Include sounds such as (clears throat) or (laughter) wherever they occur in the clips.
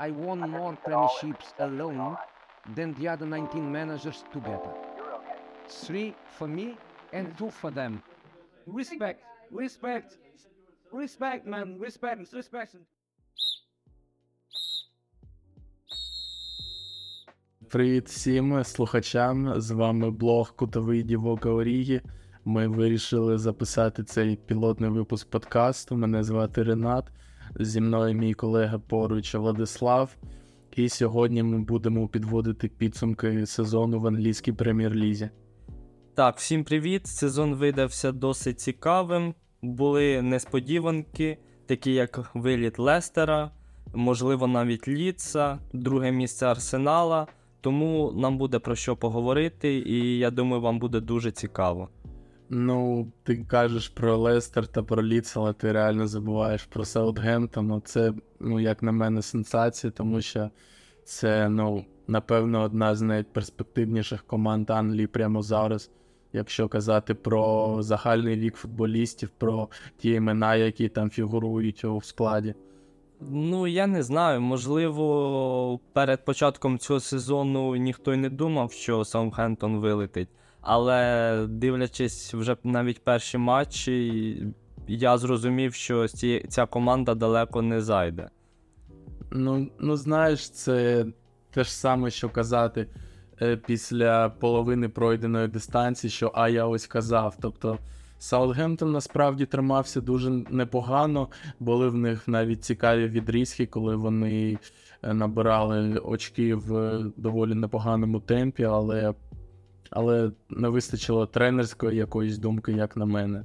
I won more premierships alone than the other 19 managers together. Three for me and two for them. Respect, respect, respect, man, respect, respect. Привіт всім слухачам. З вами блог Кутовий Дівок Орігі. Ми вирішили записати цей пілотний випуск подкасту. Мене звати Ренат. Зі мною мій колега поруч Владислав. І сьогодні ми будемо підводити підсумки сезону в англійській прем'єр-лізі. Так, всім привіт. Сезон видався досить цікавим. Були несподіванки, такі як виліт Лестера, можливо, навіть Ліца, друге місце Арсенала. Тому нам буде про що поговорити, і я думаю, вам буде дуже цікаво. Ну, ти кажеш про Лестер та про Ліц, але ти реально забуваєш про Саутгемптон. Ну, Це, ну, як на мене, сенсація, тому що це, ну, напевно, одна з найперспективніших команд Англії прямо зараз. Якщо казати про загальний вік футболістів, про ті імена, які там фігурують у складі. Ну, я не знаю. Можливо, перед початком цього сезону ніхто й не думав, що Саутгемптон вилетить. Але дивлячись вже навіть перші матчі, я зрозумів, що ці, ця команда далеко не зайде. Ну, ну знаєш, це те ж саме, що казати е, після половини пройденої дистанції, що а я ось казав. Тобто Саутгемптон насправді тримався дуже непогано, були в них навіть цікаві відрізки, коли вони е, набирали очки в доволі непоганому темпі, але але не вистачило тренерської якоїсь думки, як на мене.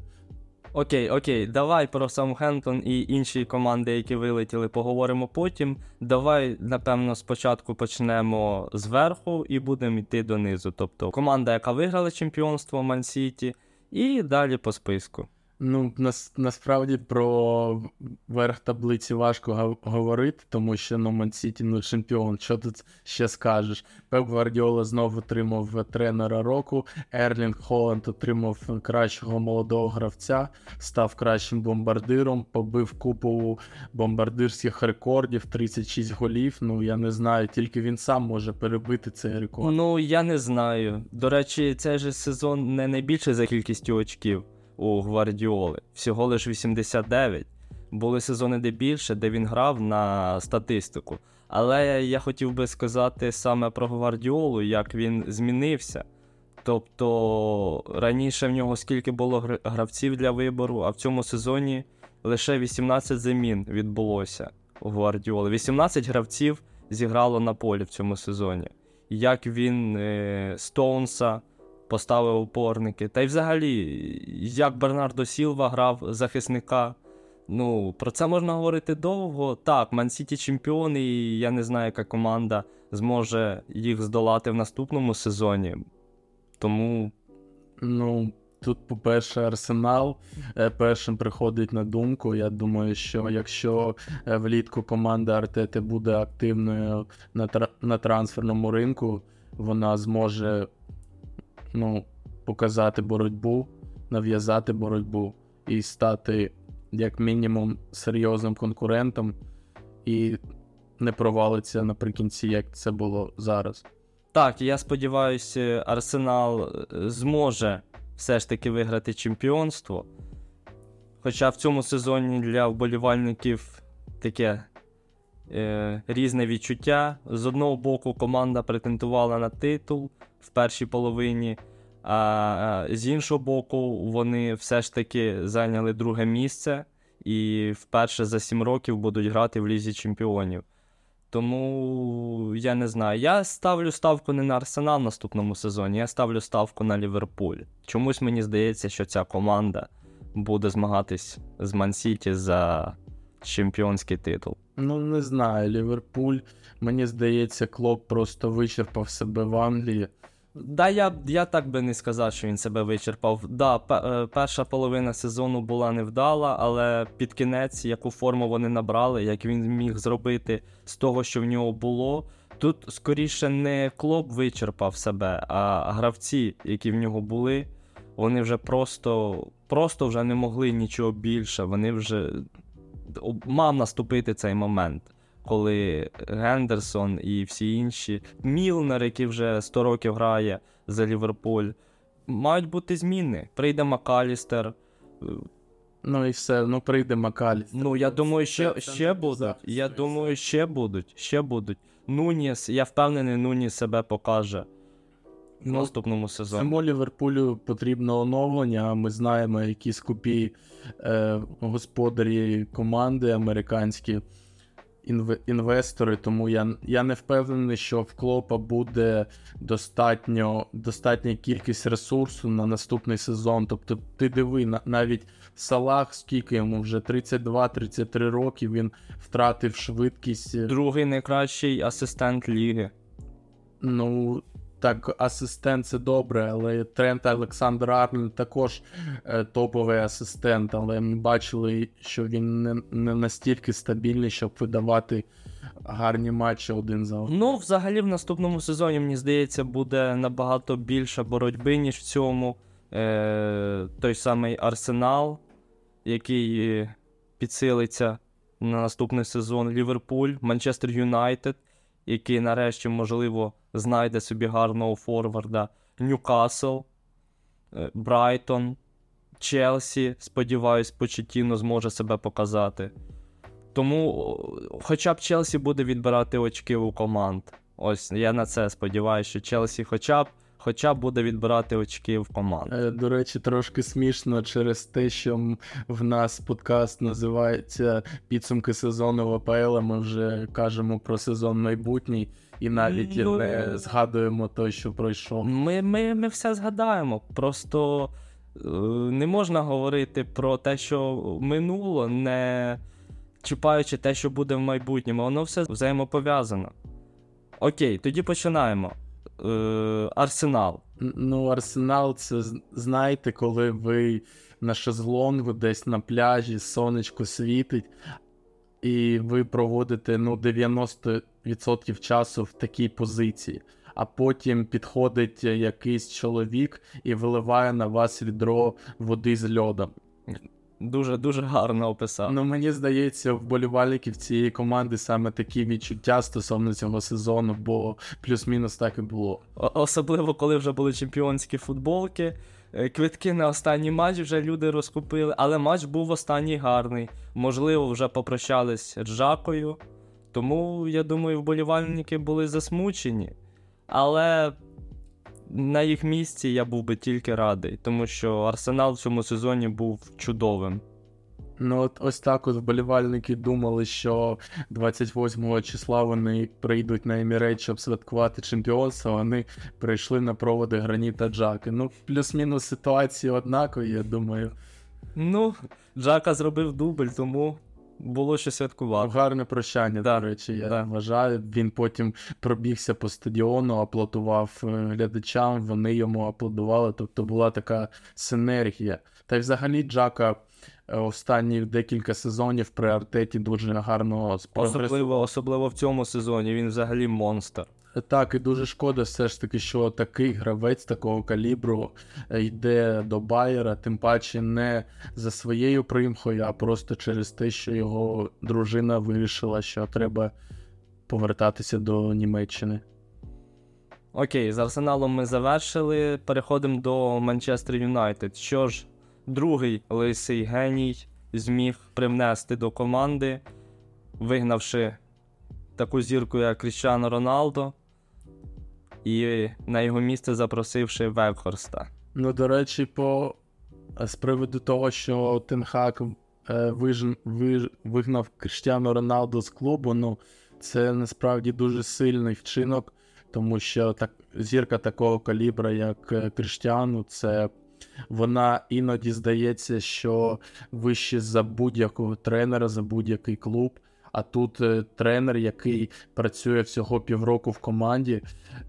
Окей, окей, давай про Саутгемптон і інші команди, які вилетіли, поговоримо потім. Давай, напевно, спочатку почнемо зверху і будемо йти донизу. Тобто команда, яка виграла чемпіонство Ман-Сіті, і далі по списку. Ну, нас, насправді про верх таблиці важко говорити, тому що ну, Ман-Сіті, ну, чемпіон. Що тут ще скажеш? Пеп Гвардіола знову отримав тренера року. Ерлінг Холланд отримав кращого молодого гравця, став кращим бомбардиром, побив купу бомбардирських рекордів, 36 голів. Ну, я не знаю, тільки він сам може перебити цей рекорд. Ну, я не знаю. До речі, цей же сезон не найбільший за кількістю очків у Гвардіоли. Всього лиш 89. Були сезони де більше, де він грав на статистику. Але я хотів би сказати саме про Гвардіолу, як він змінився. Тобто раніше в нього скільки було гравців для вибору, а в цьому сезоні лише 18 замін відбулося у Гвардіоли. 18 гравців зіграло на полі в цьому сезоні. Як він е, Стоунса поставив опорники. Та й взагалі, як Бернардо Сілва грав захисника. Ну, про це можна говорити довго. Так, Ман-Сіті чемпіон, і я не знаю, яка команда зможе їх здолати в наступному сезоні. Тому. Ну, тут, по-перше, Арсенал е, першим приходить на думку. Я думаю, що якщо е, влітку команда Артети буде активною на, тр... на трансферному ринку, вона зможе ну, показати боротьбу, нав'язати боротьбу і стати, як мінімум, серйозним конкурентом, і не провалиться наприкінці, як це було зараз. Так, я сподіваюся, Арсенал е, зможе все ж таки виграти чемпіонство. Хоча в цьому сезоні для вболівальників таке різне відчуття. З одного боку, команда претендувала на титул в першій половині, а з іншого боку, вони все ж таки зайняли друге місце і вперше за сім років будуть грати в Лізі Чемпіонів. Тому я не знаю. Я ставлю ставку не на Арсенал в наступному сезоні, я ставлю ставку на Ліверпуль. Чомусь мені здається, що ця команда буде змагатись з Ман-Сіті за чемпіонський титул. Ну, не знаю, Ліверпуль, мені здається, Клоп просто вичерпав себе в Англії. Да, я я так би не сказав, що він себе вичерпав. Да, е, перша половина сезону була невдала, але під кінець, яку форму вони набрали, як він міг зробити з того, що в нього було. Тут скоріше не клоп вичерпав себе, а гравці, які в нього були, вони вже просто просто вже не могли нічого більше. Вони вже мав наступити цей момент. коли Гендерсон і всі інші, Мілнер, який вже 100 років грає за Ліверпуль, мають бути зміни. Прийде Макалістер. Ну і все, ну прийде Макаліс. Ну, я думаю, ще ще будуть. Я думаю, ще будуть. Ще будуть. Нуніс, я впевнений, Нуніс себе покаже в Ну, наступному сезоні. Самому Ліверпулю потрібно оновлення, ми знаємо, які скупі е, господарі команди американські інве- інвестори. Тому я, я не впевнений, що в Клопа буде достатньо, достатня кількість ресурсу на наступний сезон. Тобто, ти диви, на- навіть Салах, скільки йому вже 32-33 роки, він втратив швидкість. Другий найкращий асистент ліги. Ну, так, асистент це добре, але Трент Олександр Арнольд також е, топовий асистент, але ми бачили, що він не, не настільки стабільний, щоб видавати гарні матчі один за одним. Ну, взагалі, в наступному сезоні, мені здається, буде набагато більше боротьби, ніж в цьому. Е, той самий Арсенал, який підсилиться на наступний сезон. Ліверпуль, Манчестер Юнайтед, який нарешті, можливо, знайде собі гарного форварда. Ньюкасл, е, Брайтон, Челсі, сподіваюсь, Почетіно зможе себе показати. Тому хоча б Челсі буде відбирати очки у команд. Ось я на це сподіваюся, що Челсі хоча б хоча буде відбирати очки в команд. Е, До речі, трошки смішно через те, що в нас подкаст називається Підсумки сезону в АПЛ. Ми вже кажемо про сезон майбутній і навіть Ну, не згадуємо той, що пройшов. Ми, ми, ми все згадаємо. Просто е, не можна говорити про те, що минуло, не чіпаючи те, що буде в майбутньому. Воно все взаємопов'язано. Окей, тоді починаємо. Е, Арсенал. Ну, Арсенал, це знаєте, коли ви на шезлонгу десь на пляжі, сонечко світить, і ви проводите ну, 90% часу в такій позиції. А потім підходить якийсь чоловік і виливає на вас відро води з льодом. Дуже дуже гарно описав. Ну мені здається, вболівальників цієї команди саме такі відчуття стосовно цього сезону, бо плюс-мінус так і було. Особливо, коли вже були чемпіонські футболки. Е, Квитки на останній матч вже люди розкупили, але матч був останній гарний. Можливо, вже попрощались з Жакою. Тому, я думаю, вболівальники були засмучені. Але на їх місці я був би тільки радий, тому що Арсенал в цьому сезоні був чудовим. Ну, от ось так от вболівальники думали, що 28 числа вони прийдуть на Емірейт, щоб святкувати чемпіонство. а Вони прийшли на проводи граніта Джаки. Ну, плюс-мінус ситуації однакові, я думаю. Ну, Джака зробив дубль, тому було що святкувати. Гарне прощання, Да, до речі, я да. вважаю. Він потім пробігся по стадіону, аплодував е, глядачам, вони йому аплодували. Тобто була така синергія. Та й взагалі Джака е, останні декілька сезонів при Артеті дуже гарно спрогресував. Особливо, особливо в цьому сезоні він взагалі монстр. Так, і дуже шкода, все ж таки, що такий гравець такого калібру е, йде до Байера, тим паче не за своєю примхою, а просто через те, що його дружина вирішила, що треба повертатися до Німеччини. Окей, з Арсеналом ми завершили. Переходимо до Манчестер Юнайтед. Що ж, другий лисий геній зміг привнести до команди, вигнавши таку зірку, як Кріщано Роналдо, і на його місце запросивши Вебхорста. Ну, до речі, по з приводу того, що Тенхак е, виж... виж... вигнав Криштіану Роналду з клубу, ну це насправді дуже сильний вчинок, тому що так зірка такого калібра, як е, Криштіану, це вона іноді здається, що вище за будь-якого тренера, за будь-який клуб. А тут е, тренер, який працює всього півроку в команді,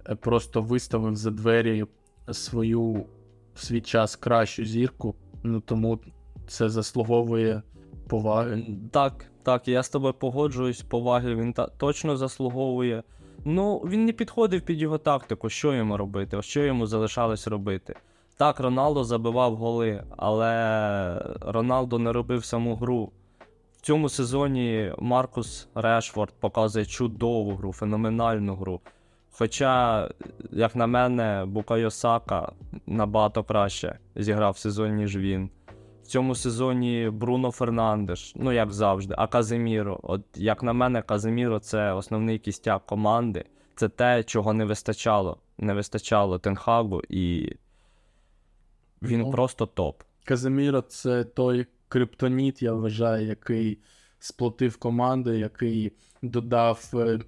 е, просто виставив за двері свою в свій час кращу зірку. Ну тому це заслуговує поваги. Так, так, я з тобою погоджуюсь, поваги він та точно заслуговує. Ну, він не підходив під його тактику, що йому робити, що йому залишалось робити. Так, Роналдо забивав голи, але Роналдо не робив саму гру. Цьому сезоні Маркус Решфорд показує чудову гру, феноменальну гру. Хоча, як на мене, Букайо Сака набагато краще зіграв в сезоні, ніж він. В цьому сезоні Бруно Фернандеш, ну як завжди, а Казиміро. От як на мене, Казиміро це основний кістяк команди. Це те, чого не вистачало. Не вистачало Тенхагу, і він Ну. просто топ. Казиміро це той криптоніт, я вважаю, який сплотив команди, який додав е,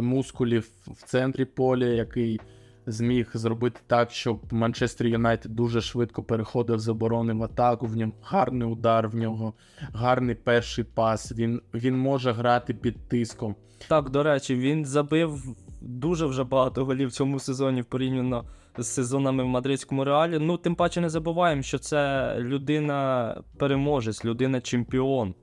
мускулів в центрі поля, який зміг зробити так, щоб Манчестер Юнайтед дуже швидко переходив з оборони в атаку. В ньому гарний удар, в нього гарний перший пас. Він, він може грати під тиском. Так, до речі, він забив дуже вже багато голів в цьому сезоні порівняно з сезонами в мадридському реалі. Ну, тим паче не забуваємо, що це людина-переможець, людина-чемпіон.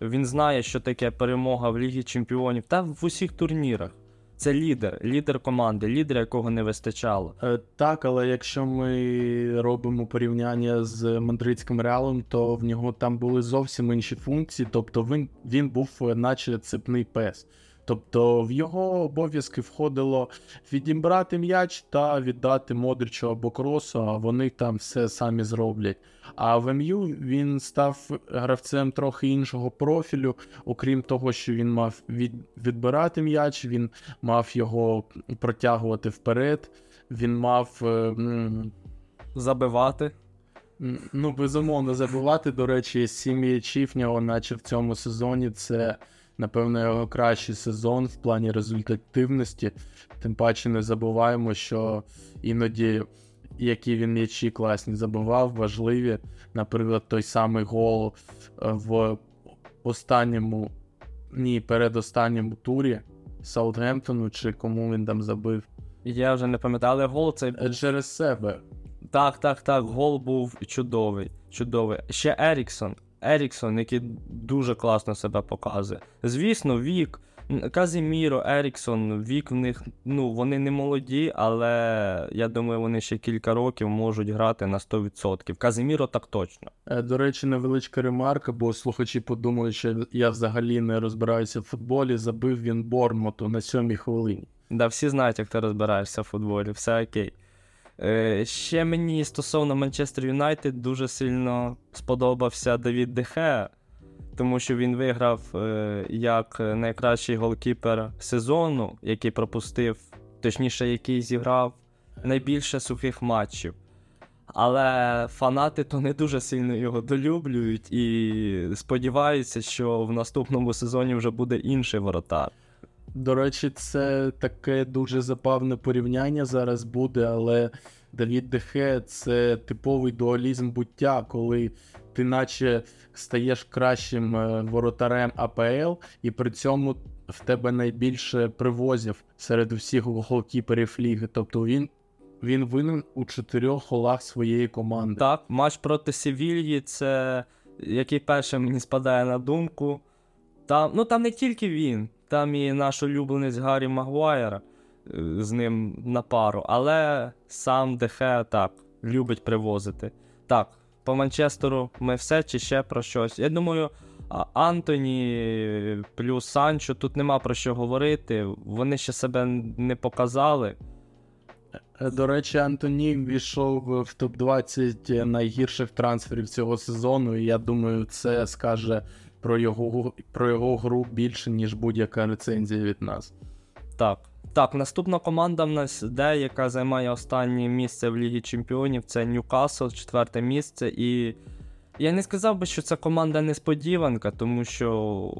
Він знає, що таке перемога в Лігі Чемпіонів та в усіх турнірах. Це лідер, лідер команди, лідер, якого не вистачало. Е, Так, але якщо ми робимо порівняння з мадридським реалом, то в нього там були зовсім інші функції. Тобто він, він був е, наче цепний пес. Тобто в його обов'язки входило відібрати м'яч та віддати Модричу або Кросу, а вони там все самі зроблять. А в МЮ він став гравцем трохи іншого профілю, окрім того, що він мав від, відбирати м'яч, він мав його протягувати вперед. Він мав е, Забивати. ну, безумовно забувати. До речі, сім м'ячів нього, наче в цьому сезоні, це напевно його кращий сезон в плані результативності. Тим паче не забуваємо, що іноді які він м'ячі класні забивав, важливі. Наприклад, той самий гол е, в останньому, ні, передостанньому турі Саутгемптону, чи кому він там забив. Я вже не пам'ятаю, але гол цей Е, Через себе. Так, так, так, гол був чудовий. чудовий. Ще Еріксон. Еріксон, який дуже класно себе показує. Звісно, вік. Казіміро, Еріксон, вік в них, ну, вони не молоді, але я думаю, вони ще кілька років можуть грати на 100%. Казіміро так точно. Е, До речі, невеличка ремарка, бо слухачі подумали, що я взагалі не розбираюся в футболі. Забив він Борнмоту на сьомій хвилині. Да, всі знають, як ти розбираєшся в футболі, все окей. Е, ще мені стосовно Манчестер Юнайтед дуже сильно сподобався Давід Дехе, тому що він виграв е, як найкращий голкіпер сезону, який пропустив, точніше, який зіграв найбільше сухих матчів. Але фанати то не дуже сильно його долюблюють і сподіваються, що в наступному сезоні вже буде інший воротар. До речі, це таке дуже забавне порівняння зараз буде, але Давід Дехе це типовий дуалізм буття, коли ти наче стаєш кращим е, воротарем АПЛ, і при цьому в тебе найбільше привозів серед усіх голкіперів ліги. Тобто він, він винен у чотирьох голах своєї команди. Так, матч проти Севільї, це який перший мені спадає на думку. Там, ну там не тільки він, там і наш улюбленець Гаррі Магуайр е, з ним на пару, але сам Де Хеа так любить привозити. Так, по Манчестеру ми все чи ще про щось. Я думаю, Антоні плюс Санчо тут нема про що говорити. Вони ще себе не показали. Е, До речі, Антоні ввійшов в топ-20 найгірших трансферів цього сезону, і я думаю, це скаже про його, про його гру більше, ніж будь-яка рецензія від нас. Так. Так, наступна команда в нас де, яка займає останнє місце в Лігі Чемпіонів, це Ньюкасл, четверте місце. І я не сказав би, що це команда несподіванка, тому що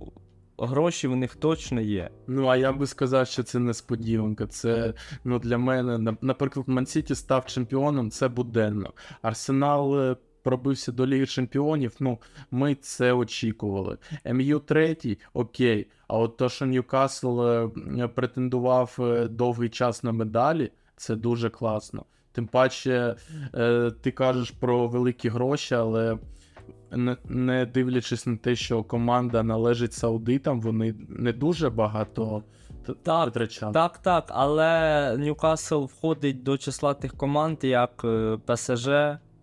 гроші в них точно є. Ну, а я би сказав, що це несподіванка. Це ну, для мене, на- наприклад, Мансіті став чемпіоном, це буденно. Арсенал е, пробився до Ліги Чемпіонів, ну, ми це очікували. МЮ третій, окей. А от то, що Ньюкасл е, претендував е, довгий час на медалі, це дуже класно. Тим паче, е, ти кажеш про великі гроші, але не, дивлячись на те, що команда належить саудитам, вони не дуже багато Так, витрачали. Так, так, але Ньюкасл входить до числа тих команд, як ПСЖ,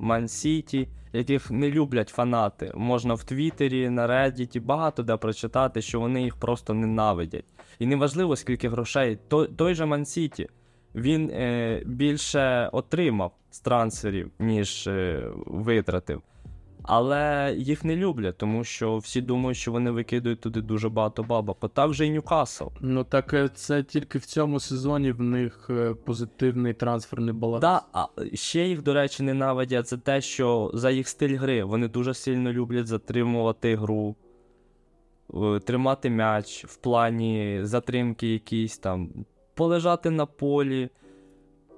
Ман-Сіті, яких не люблять фанати. Можна в Твіттері, на Reddit багато де прочитати, що вони їх просто ненавидять. І неважливо, скільки грошей, той, той же Ман-Сіті, він е, більше отримав з трансферів, ніж е, витратив. Але їх не люблять, тому що всі думають, що вони викидують туди дуже багато бабок. От так же і Ньюкасл. Ну так е, це тільки в цьому сезоні в них е, позитивний трансферний баланс. Да, а ще їх, до речі, ненавидять за те, що за їх стиль гри вони дуже сильно люблять затримувати гру, е, тримати м'яч в плані затримки якісь там, полежати на полі,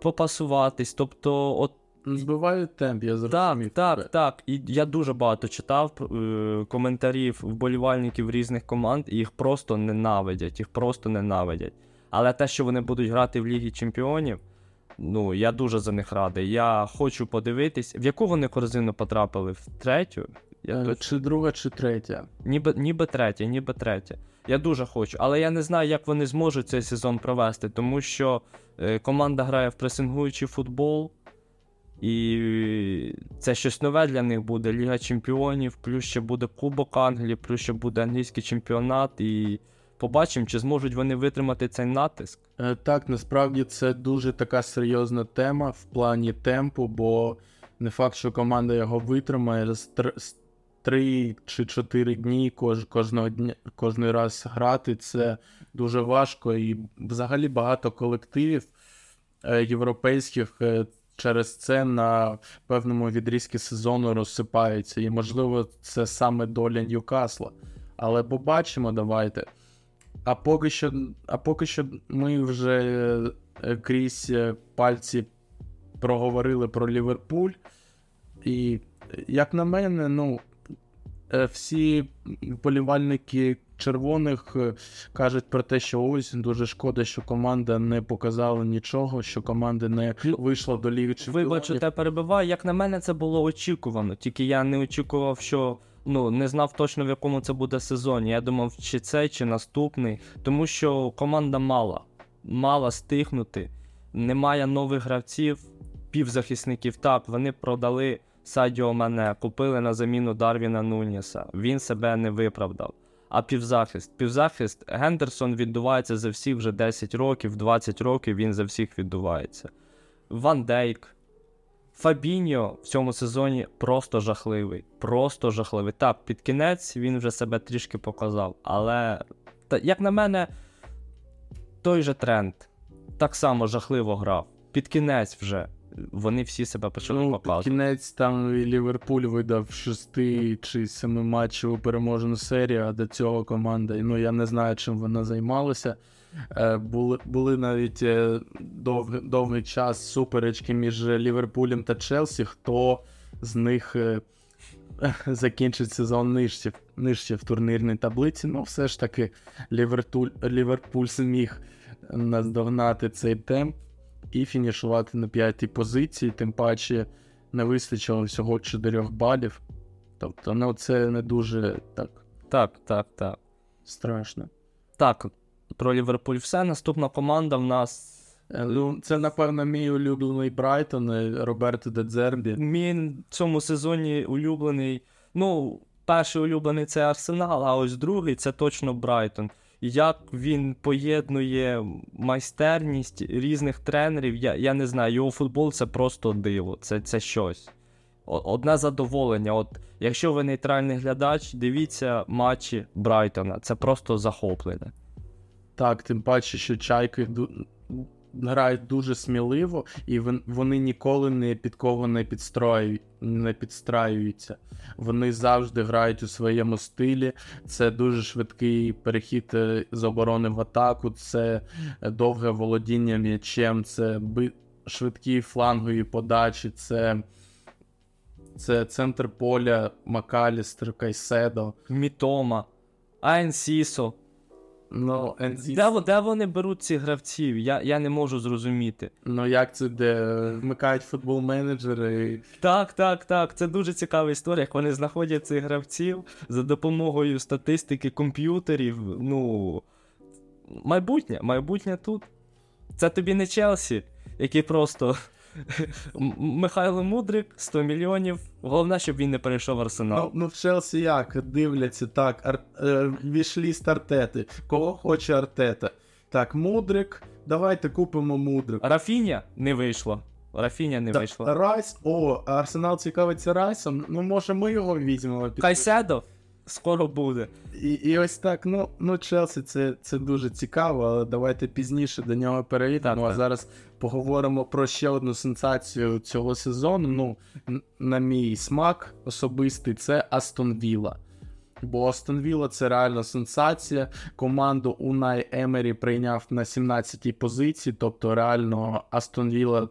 попасуватись. Тобто, от Збивають темп, я зрозумів. Так, так, так. І я дуже багато читав е, коментарів вболівальників різних команд, і їх просто ненавидять, їх просто ненавидять. Але те, що вони будуть грати в Лігі Чемпіонів, ну я дуже за них радий. Я хочу подивитись, в яку вони корзину потрапили? В третю? Я Е, Чи друга, чи третя. Ніби, ніби третя, ніби третя. Я дуже хочу, але я не знаю, як вони зможуть цей сезон провести, тому що е, команда грає в пресингуючий футбол, і це щось нове для них буде. Ліга Чемпіонів, плюс ще буде Кубок Англії, плюс ще буде англійський чемпіонат. І побачимо, чи зможуть вони витримати цей натиск. Е, Так, насправді це дуже така серйозна тема в плані темпу, бо не факт, що команда його витримає з тр- з три чи чотири дні кож, кожного дня кожний раз грати. Це дуже важко. І взагалі багато колективів е, європейських е, через це на певному відрізці сезону розсипаються. І можливо, це саме доля Ньюкасла. Але побачимо, давайте. А поки що, а поки що ми вже е, крізь е, пальці проговорили про Ліверпуль. І, як на мене, ну, всі полівальники червоних е, кажуть про те, що ось дуже шкода, що команда не показала нічого, що команда не вийшла до Ліги Чемпіонів. Вибачте, те перебиваю. Як на мене, це було очікувано. Тільки я не очікував, що ну не знав точно в якому це буде сезоні. Я думав, чи цей, чи наступний. Тому що команда мала, мала стихнути. Немає нових гравців, півзахисників. Так, вони продали Садіо Мане, купили на заміну Дарвіна Нуніса. Він себе не виправдав. А півзахист. Півзахист Гендерсон віддувається за всіх вже 10 років, 20 років він за всіх віддувається. Ван Дейк. Фабіньо в цьому сезоні просто жахливий. Просто жахливий. Так, під кінець він вже себе трішки показав. Але, та, як на мене, той же тренд так само жахливо грав. Під кінець вже. Вони всі себе почали Ну, під кінець там і Ліверпуль видав шести чи семи матчів переможну серію, а до цього команда, ну я не знаю, чим вона займалася. Е, були, були навіть е, дов, довгий час суперечки між Ліверпулем та Челсі, хто з них е, (laughs) закінчить сезон нижче, нижче в турнірній таблиці. Ну, все ж таки, Ліверпуль, Ліверпуль зміг наздогнати цей темп і фінішувати на п'ятій позиції, тим паче не вистачило всього 4 балів. Тобто, ну це не дуже так Так, так, так. страшно. Так, про Ліверпуль все. Наступна команда в нас. Е, Ну, це, напевно, мій улюблений Брайтон Роберто Дедзербі. Мій в цьому сезоні улюблений. Ну, перший улюблений це Арсенал, а ось другий це точно Брайтон. Як він поєднує майстерність різних тренерів, я, я не знаю, його футбол це просто диво, це, це щось. Одне задоволення. От, якщо ви нейтральний глядач, дивіться матчі Брайтона. Це просто захоплення. Так, тим паче, що Чайка грають дуже сміливо, і вони ніколи не під кого не не підстраюються. Вони завжди грають у своєму стилі. Це дуже швидкий перехід е, з оборони в атаку, це е, довге володіння м'ячем, це швидкі флангові подачі, це, це центр поля Макалістер, Кайседо. Мітома, Айн Сісо. Ну, NC Де, де вони беруть цих гравців? Я, я не можу зрозуміти. Ну, як це де вмикають футбол менеджери. Так, так, так. Це дуже цікава історія, як вони знаходять цих гравців за допомогою статистики комп'ютерів. Ну. Майбутнє, майбутнє тут. Це тобі не Челсі, який просто Михайло Мудрик, 100 мільйонів. Головне, щоб він не перейшов в арсенал. Ну, ну в Челсі як дивляться так, ар, е, вішліст Артети. Кого хоче Артета? Так, Мудрик, давайте купимо Мудрик. Рафіня не вийшло. Рафіня не вийшло. Райс, о, Арсенал цікавиться Райсом. Ну, може, ми його візьмемо. Кайседо скоро буде. І, і ось так, ну, ну Челсі це, це дуже цікаво, але давайте пізніше до нього перейдемо. Так, а так. зараз поговоримо про ще одну сенсацію цього сезону. Ну, на мій смак особистий, це Астон Вілла. Бо Астон Вілла це реально сенсація. Команду Унай Емері прийняв на 17-й позиції, тобто реально Астон Вілла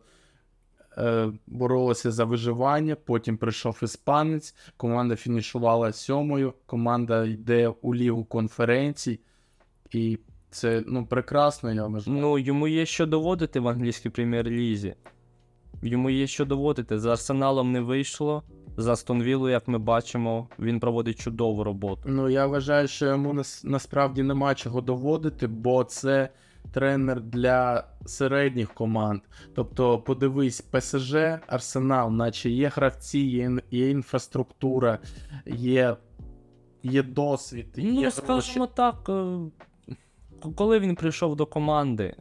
е, боролася за виживання. Потім прийшов іспанець. Команда фінішувала сьомою. Команда йде у лігу конференцій. І це ну, прекрасно, я вважаю. Ну, йому є що доводити в англійській прем'єр-лізі. Йому є що доводити. За Арсеналом не вийшло. За Стонвілу, як ми бачимо, він проводить чудову роботу. Ну, я вважаю, що йому нас, насправді нема чого доводити, бо це тренер для середніх команд. Тобто, подивись, ПСЖ, Арсенал, наче є гравці, є, є інфраструктура, є, є досвід. є Ну, скажімо так, е, коли він прийшов до команди,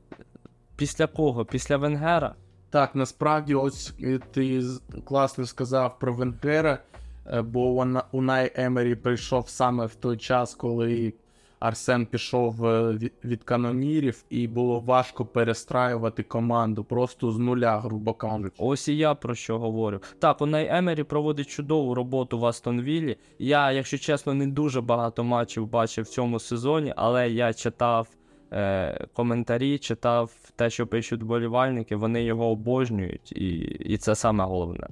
після кого? Після Венгера? Так, насправді, ось е, ти класно сказав про Венгера, е, бо Унай Емері прийшов саме в той час, коли Арсен пішов е, від, канонірів, і було важко перестраювати команду просто з нуля, грубо кажучи. Ось і я про що говорю. Так, Унай Емері проводить чудову роботу в Астон Віллі. Я, якщо чесно, не дуже багато матчів бачив в цьому сезоні, але я читав е, коментарі, читав те, що пишуть вболівальники, вони його обожнюють, і, і це саме головне.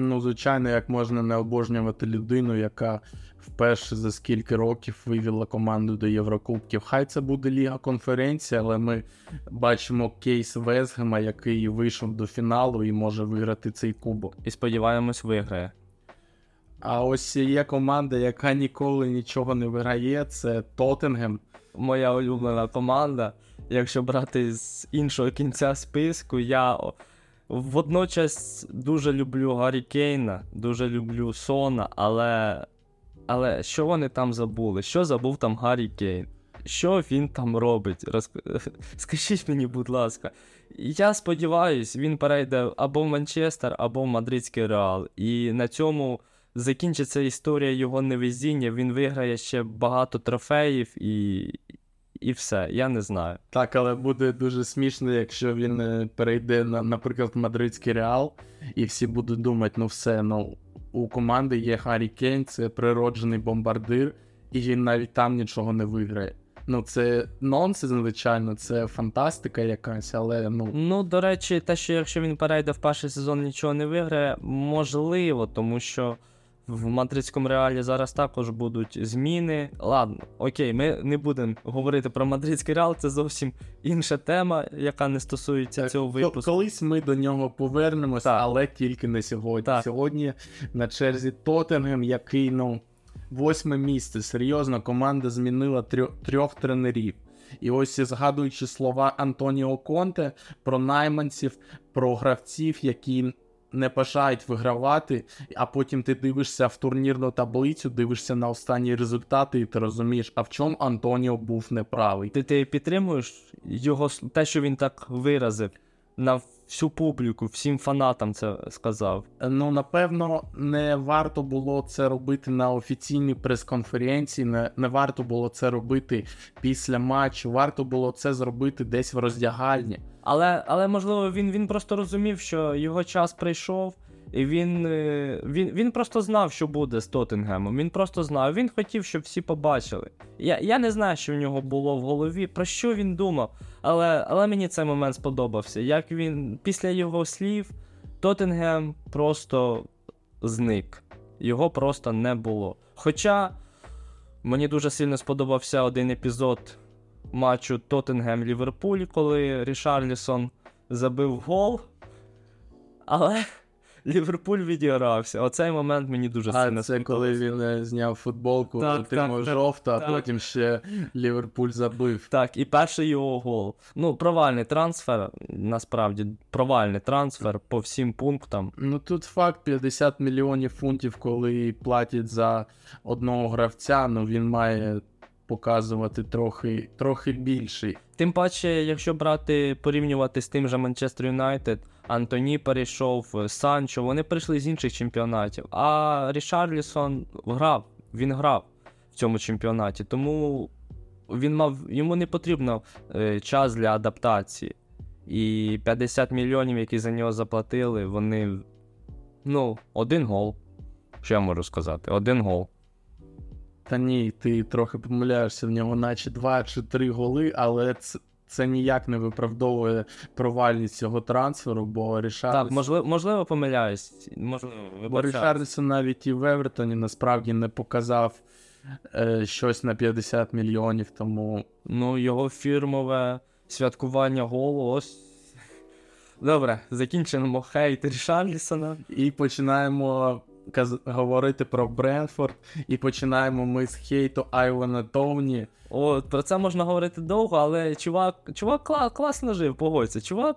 Ну, звичайно, як можна не обожнювати людину, яка вперше за скільки років вивела команду до Єврокубків. Хай це буде Ліга конференції, але ми бачимо кейс Весгема, який вийшов до фіналу і може виграти цей кубок. І сподіваємось, виграє. А ось є команда, яка ніколи нічого не виграє, це Тоттенгем. Моя улюблена команда. Якщо брати з іншого кінця списку, я водночас дуже люблю Гаррі Кейна, дуже люблю Сона, але. Але що вони там забули? Що забув там Гаррі Кейн? Що він там робить? Роз... (laughs) Скажіть мені, будь ласка. Я сподіваюсь, він перейде або в Манчестер, або в Мадридський Реал. І на цьому закінчиться історія його невезіння. Він виграє ще багато трофеїв і, і все. Я не знаю. Так, але буде дуже смішно, якщо він е, перейде на, наприклад, Мадридський Реал, і всі будуть думати, ну все, ну у команди є Харі Кейн, це природжений бомбардир, і він навіть там нічого не виграє. Ну, це нонсенс, звичайно, це фантастика якась, але ну. Ну, до речі, те, що якщо він перейде в перший сезон, нічого не виграє, можливо, тому що в мадридському реалі зараз також будуть зміни. Ладно, окей, ми не будемо говорити про мадридський реал, це зовсім інша тема, яка не стосується Так, цього випуску. Колись ми до нього повернемося, Так. але тільки не сьогодні. Так. Сьогодні на черзі Тоттенгем, який ну восьме місце. Серйозно, команда змінила трьох, трьох тренерів. І ось згадуючи слова Антоніо Конте про найманців, про гравців, які не бажають вигравати, а потім ти дивишся в турнірну таблицю, дивишся на останні результати, і ти розумієш, а в чому Антоніо був неправий. Ти, ти підтримуєш його те, що він так виразив на всю публіку, всім фанатам це сказав. Ну, напевно, не варто було це робити на офіційній прес-конференції, не, не варто було це робити після матчу, варто було це зробити десь в роздягальні. Але, але можливо, він, він просто розумів, що його час прийшов, і він, е, він, він просто знав, що буде з Тоттенгемом. Він просто знав. Він хотів, щоб всі побачили. Я, я не знаю, що в нього було в голові, про що він думав. Але, але мені цей момент сподобався. Як він після його слів, Тоттенгем просто зник. Його просто не було. Хоча мені дуже сильно сподобався один епізод матчу Тоттенгем Ліверпуль, коли Рішарлісон забив гол. Але (laughs) Ліверпуль відігрався. Оцей момент мені дуже А сильно це коли він е, зняв футболку, Так, отримав так, так, а потім ще Ліверпуль забив. Так, і перший його гол. Ну, провальний трансфер, насправді, провальний трансфер по всім пунктам. Ну тут факт 50 мільйонів фунтів, коли платять за одного гравця, ну він має показувати трохи, трохи більший. Тим паче, якщо брати, порівнювати з тим же Манчестер Юнайтед, Антоні перейшов, Санчо, вони прийшли з інших чемпіонатів. А Рішарлісон грав, він грав в цьому чемпіонаті, тому він мав, йому не потрібно е, час для адаптації. І 50 мільйонів, які за нього заплатили, вони. Ну, один гол. Що я можу сказати? Один гол. Та ні, ти трохи помиляєшся, в нього наче 2 чи 3 голи, але це, це ніяк не виправдовує провальність цього трансферу, бо Рішарлісон... Так, можливо, можливо, помиляюсь. Можливо, Бо. Рішарлісон навіть і в Евертоні насправді не показав е, щось на 50 мільйонів, тому Ну, його фірмове святкування голу. Ось. Добре, закінчимо хейт Рішарлісона. І починаємо каз- говорити про Бренфорд, і починаємо ми з хейту Айвана Товні. О, про це можна говорити довго, але чувак, чувак кла- класно жив, погодься. Чувак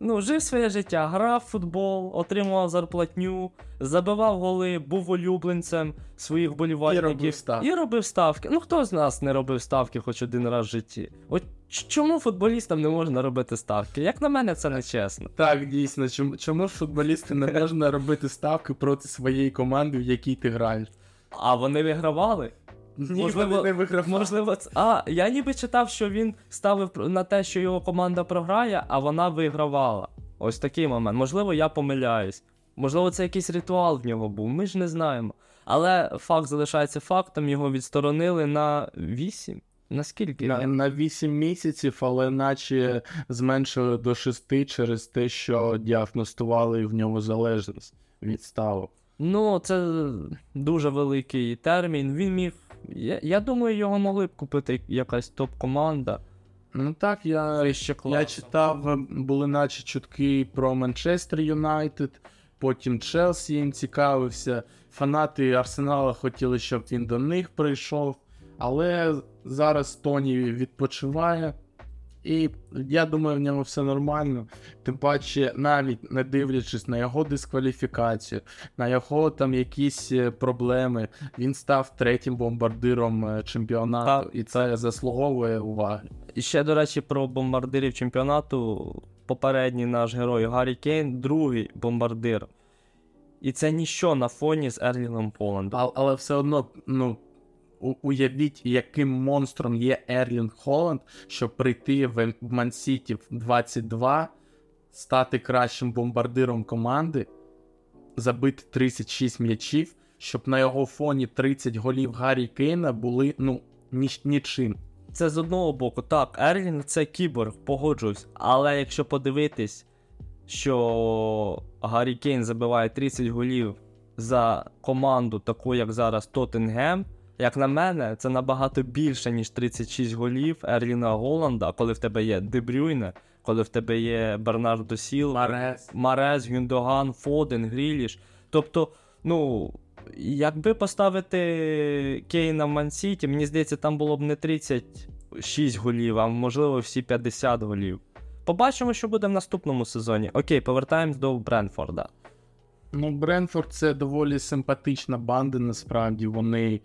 ну, жив своє життя, грав в футбол, отримував зарплатню, забивав голи, був улюбленцем своїх І робив ставки. І робив ставки. Ну хто з нас не робив ставки хоч один раз в житті? От чому футболістам не можна робити ставки? Як на мене, це не чесно. Так, дійсно, чому, чому футболісти не можна робити ставки проти своєї команди, в якій ти граєш? А вони вигравали? Ні, Можливо- не виграв. Можливо, це. А, я ніби читав, що він ставив пр- на те, що його команда програє, а вона вигравала. Ось такий момент. Можливо, я помиляюсь. Можливо, це якийсь ритуал в нього був, ми ж не знаємо. Але факт залишається фактом, його відсторонили на 8. Наскільки? На, на 8 місяців, але наче зменшили до 6 через те, що діагностували в нього залежність від ставок. Ну, це дуже великий термін. Він міг. Я, я думаю, його могли б купити якась топ-команда. Ну так, я, ще я читав, були наче чутки про Манчестер Юнайтед, потім Челсі їм цікавився. Фанати Арсенала хотіли, щоб він до них прийшов. Але зараз Тоні відпочиває. І я думаю, в ньому все нормально. Тим паче, навіть не дивлячись на його дискваліфікацію, на його там якісь е, проблеми, він став третім бомбардиром е, чемпіонату, Так. і це заслуговує уваги. І ще, до речі, про бомбардирів чемпіонату. Попередній наш герой Гаррі Кейн, другий бомбардир. І це ніщо на фоні з Ерлінгом Холландом. А, але все одно, ну. Уявіть, яким монстром є Ерлінг Холланд, щоб прийти в Мансіті в 22, стати кращим бомбардиром команди, забити 36 м'ячів, щоб на його фоні 30 голів Гаррі Кейна були ну ніч, нічим. Це з одного боку, так, Ерлінг це кіборг, погоджуюсь. Але якщо подивитись, що Гаррі Кейн забиває 30 голів за команду, таку як зараз Тоттенгем, як на мене, це набагато більше, ніж 36 голів Ерлінга Голанда, коли в тебе є Де Брюйне, коли в тебе є Бернардо Сілва, Марес. Марез, Гюндоган, Фоден, Гріліш. Тобто, ну, якби поставити Кейна в Ман-Сіті, мені здається, там було б не 36 голів, а можливо всі 50 голів. Побачимо, що буде в наступному сезоні. Окей, повертаємось до Бренфорда. Ну, Бренфорд це доволі симпатична банда, насправді. Вони.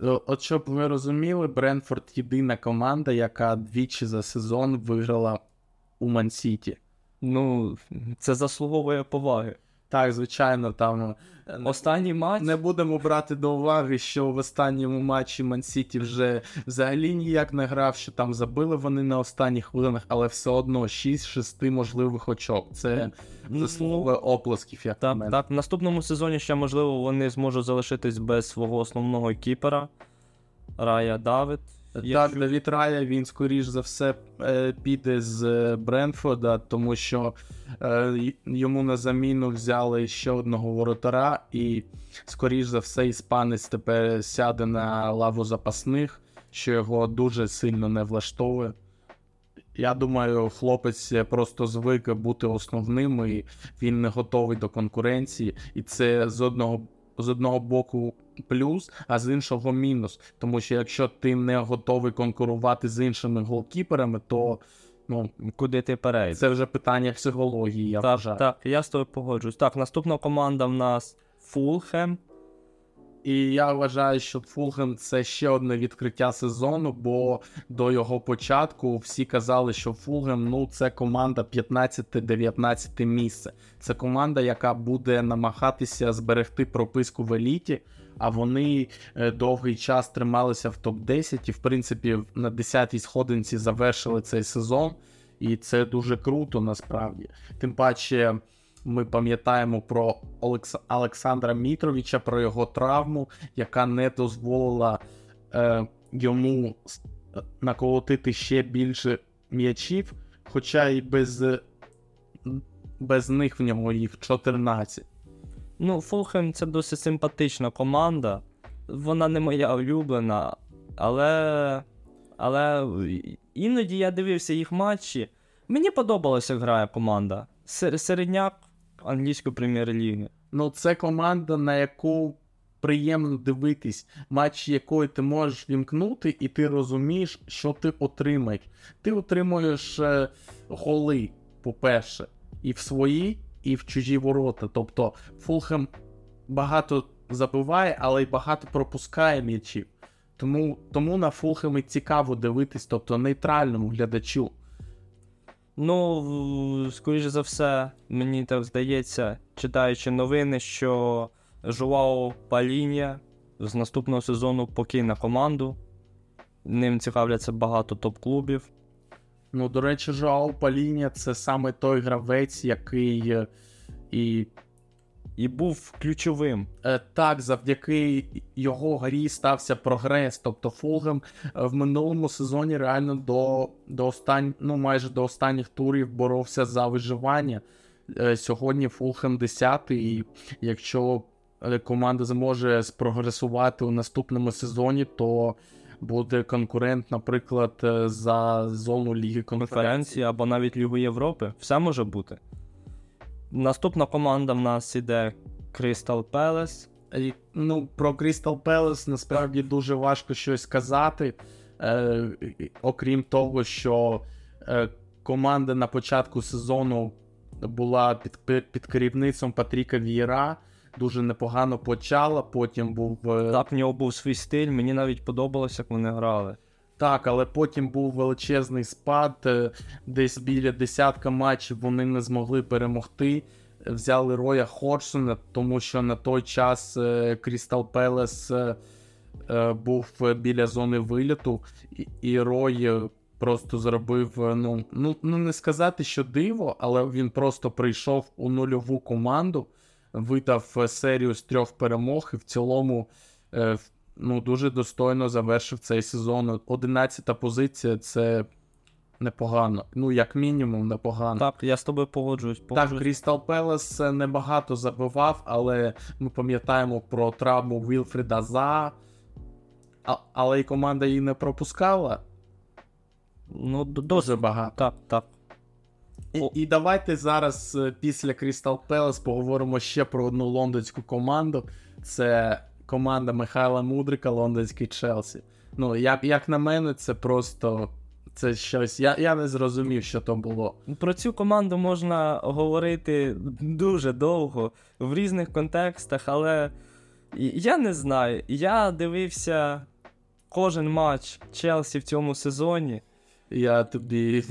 О- От щоб ви розуміли, Бренфорд єдина команда, яка двічі за сезон виграла у Мансіті. Ну, це заслуговує поваги. Так, звичайно, там е, Останній матч. не будемо брати до уваги, що в останньому матчі Мансіті вже взагалі ніяк не грав, що там забили вони на останніх хвилинах, але все одно 6-6 можливих очок. Це заслуговує оплесків, як Так, мене. так, в наступному сезоні ще, можливо, вони зможуть залишитись без свого основного кіпера Рая Давид. Так, Давід Рая, він скоріш за все е, піде з е, Бренфорда, тому що е, йому на заміну взяли ще одного воротара, і скоріш за все іспанець тепер сяде на лаву запасних, що його дуже сильно не влаштовує. Я думаю, хлопець просто звик бути основним, і він не готовий до конкуренції, і це з одного з одного боку плюс, а з іншого мінус. Тому що якщо ти не готовий конкурувати з іншими голкіперами, то ну куди ти перейдеш? Це вже питання психології. я Так, вважаю. так, я з тобою погоджуюсь. Так, наступна команда в нас Фулхем. І я вважаю, що Фулгем це ще одне відкриття сезону, бо до його початку всі казали, що Фулгем ну це команда 15-19 місце. Це команда, яка буде намагатися зберегти прописку в еліті. А вони е, довгий час трималися в топ-10 і, в принципі, на 10-й сходинці завершили цей сезон. І це дуже круто насправді. Тим паче. Ми пам'ятаємо про Олекс... Олександра Мітровича, про його травму, яка не дозволила е, йому наколотити ще більше м'ячів, хоча і без без них в нього їх 14. Ну, Фулхем це досить симпатична команда. Вона не моя улюблена, але але іноді я дивився їх матчі. Мені подобалося, як грає команда. Середняк англійської прем'єр-ліги. Ну, це команда, на яку приємно дивитись, матч якої ти можеш вімкнути, і ти розумієш, що ти отримаєш. Ти отримуєш е, голи, по-перше, і в свої, і в чужі ворота. Тобто Фулхем багато забиває, але й багато пропускає м'ячів. Тому тому на Фулхемі цікаво дивитись, тобто нейтральному глядачу. Ну, скоріше за все, мені так здається, читаючи новини, що Жуао Палінія з наступного сезону покине команду. Ним цікавляться багато топ-клубів. Ну, до речі, Жуао Палінія це саме той гравець, який е, і і був ключовим. Е, так, завдяки його грі стався прогрес. Тобто Фулгем е, в минулому сезоні реально до до остань... ну, майже до останніх турів боровся за виживання. Сьогодні Фулхем 10 і якщо команда зможе спрогресувати у наступному сезоні, то буде конкурент, наприклад, за зону Ліги конференції або навіть Лігу Європи. Все може бути. Наступна команда в нас іде Crystal Palace. Ну, про Crystal Palace насправді дуже важко щось сказати. Е, Окрім того, що е, команда на початку сезону була під під керівництвом Патріка Вієра. Дуже непогано почала, потім був. Е, так, в нього був свій стиль, мені навіть подобалося, як вони грали. Так, але потім був величезний спад, е, десь біля десятка матчів вони не змогли перемогти. Взяли Роя Ходжсона, тому що на той час Крістал Пелес був біля зони виліту, і Рой просто зробив. Ну, ну, ну не сказати, що диво, але він просто прийшов у нульову команду, видав серію з трьох перемог і в цілому ну, дуже достойно завершив цей сезон. Одинадцята позиція це непогано. Ну, як мінімум, непогано. Так, я з тобою погоджуюсь. погоджуюсь. Так, Крістал Пелес небагато забивав, але ми пам'ятаємо про травму Вілфріда За. А, але й команда її не пропускала. Ну, дуже багато. Так, так. І і давайте зараз е, після Крістал Пелес поговоримо ще про одну лондонську команду. Це команда Михайла Мудрика, лондонський Челсі. Ну, як як на мене, це просто це щось. Я я не зрозумів, що то було. Про цю команду можна говорити дуже довго в різних контекстах, але я не знаю. Я дивився кожен матч Челсі в цьому сезоні. Я тобі.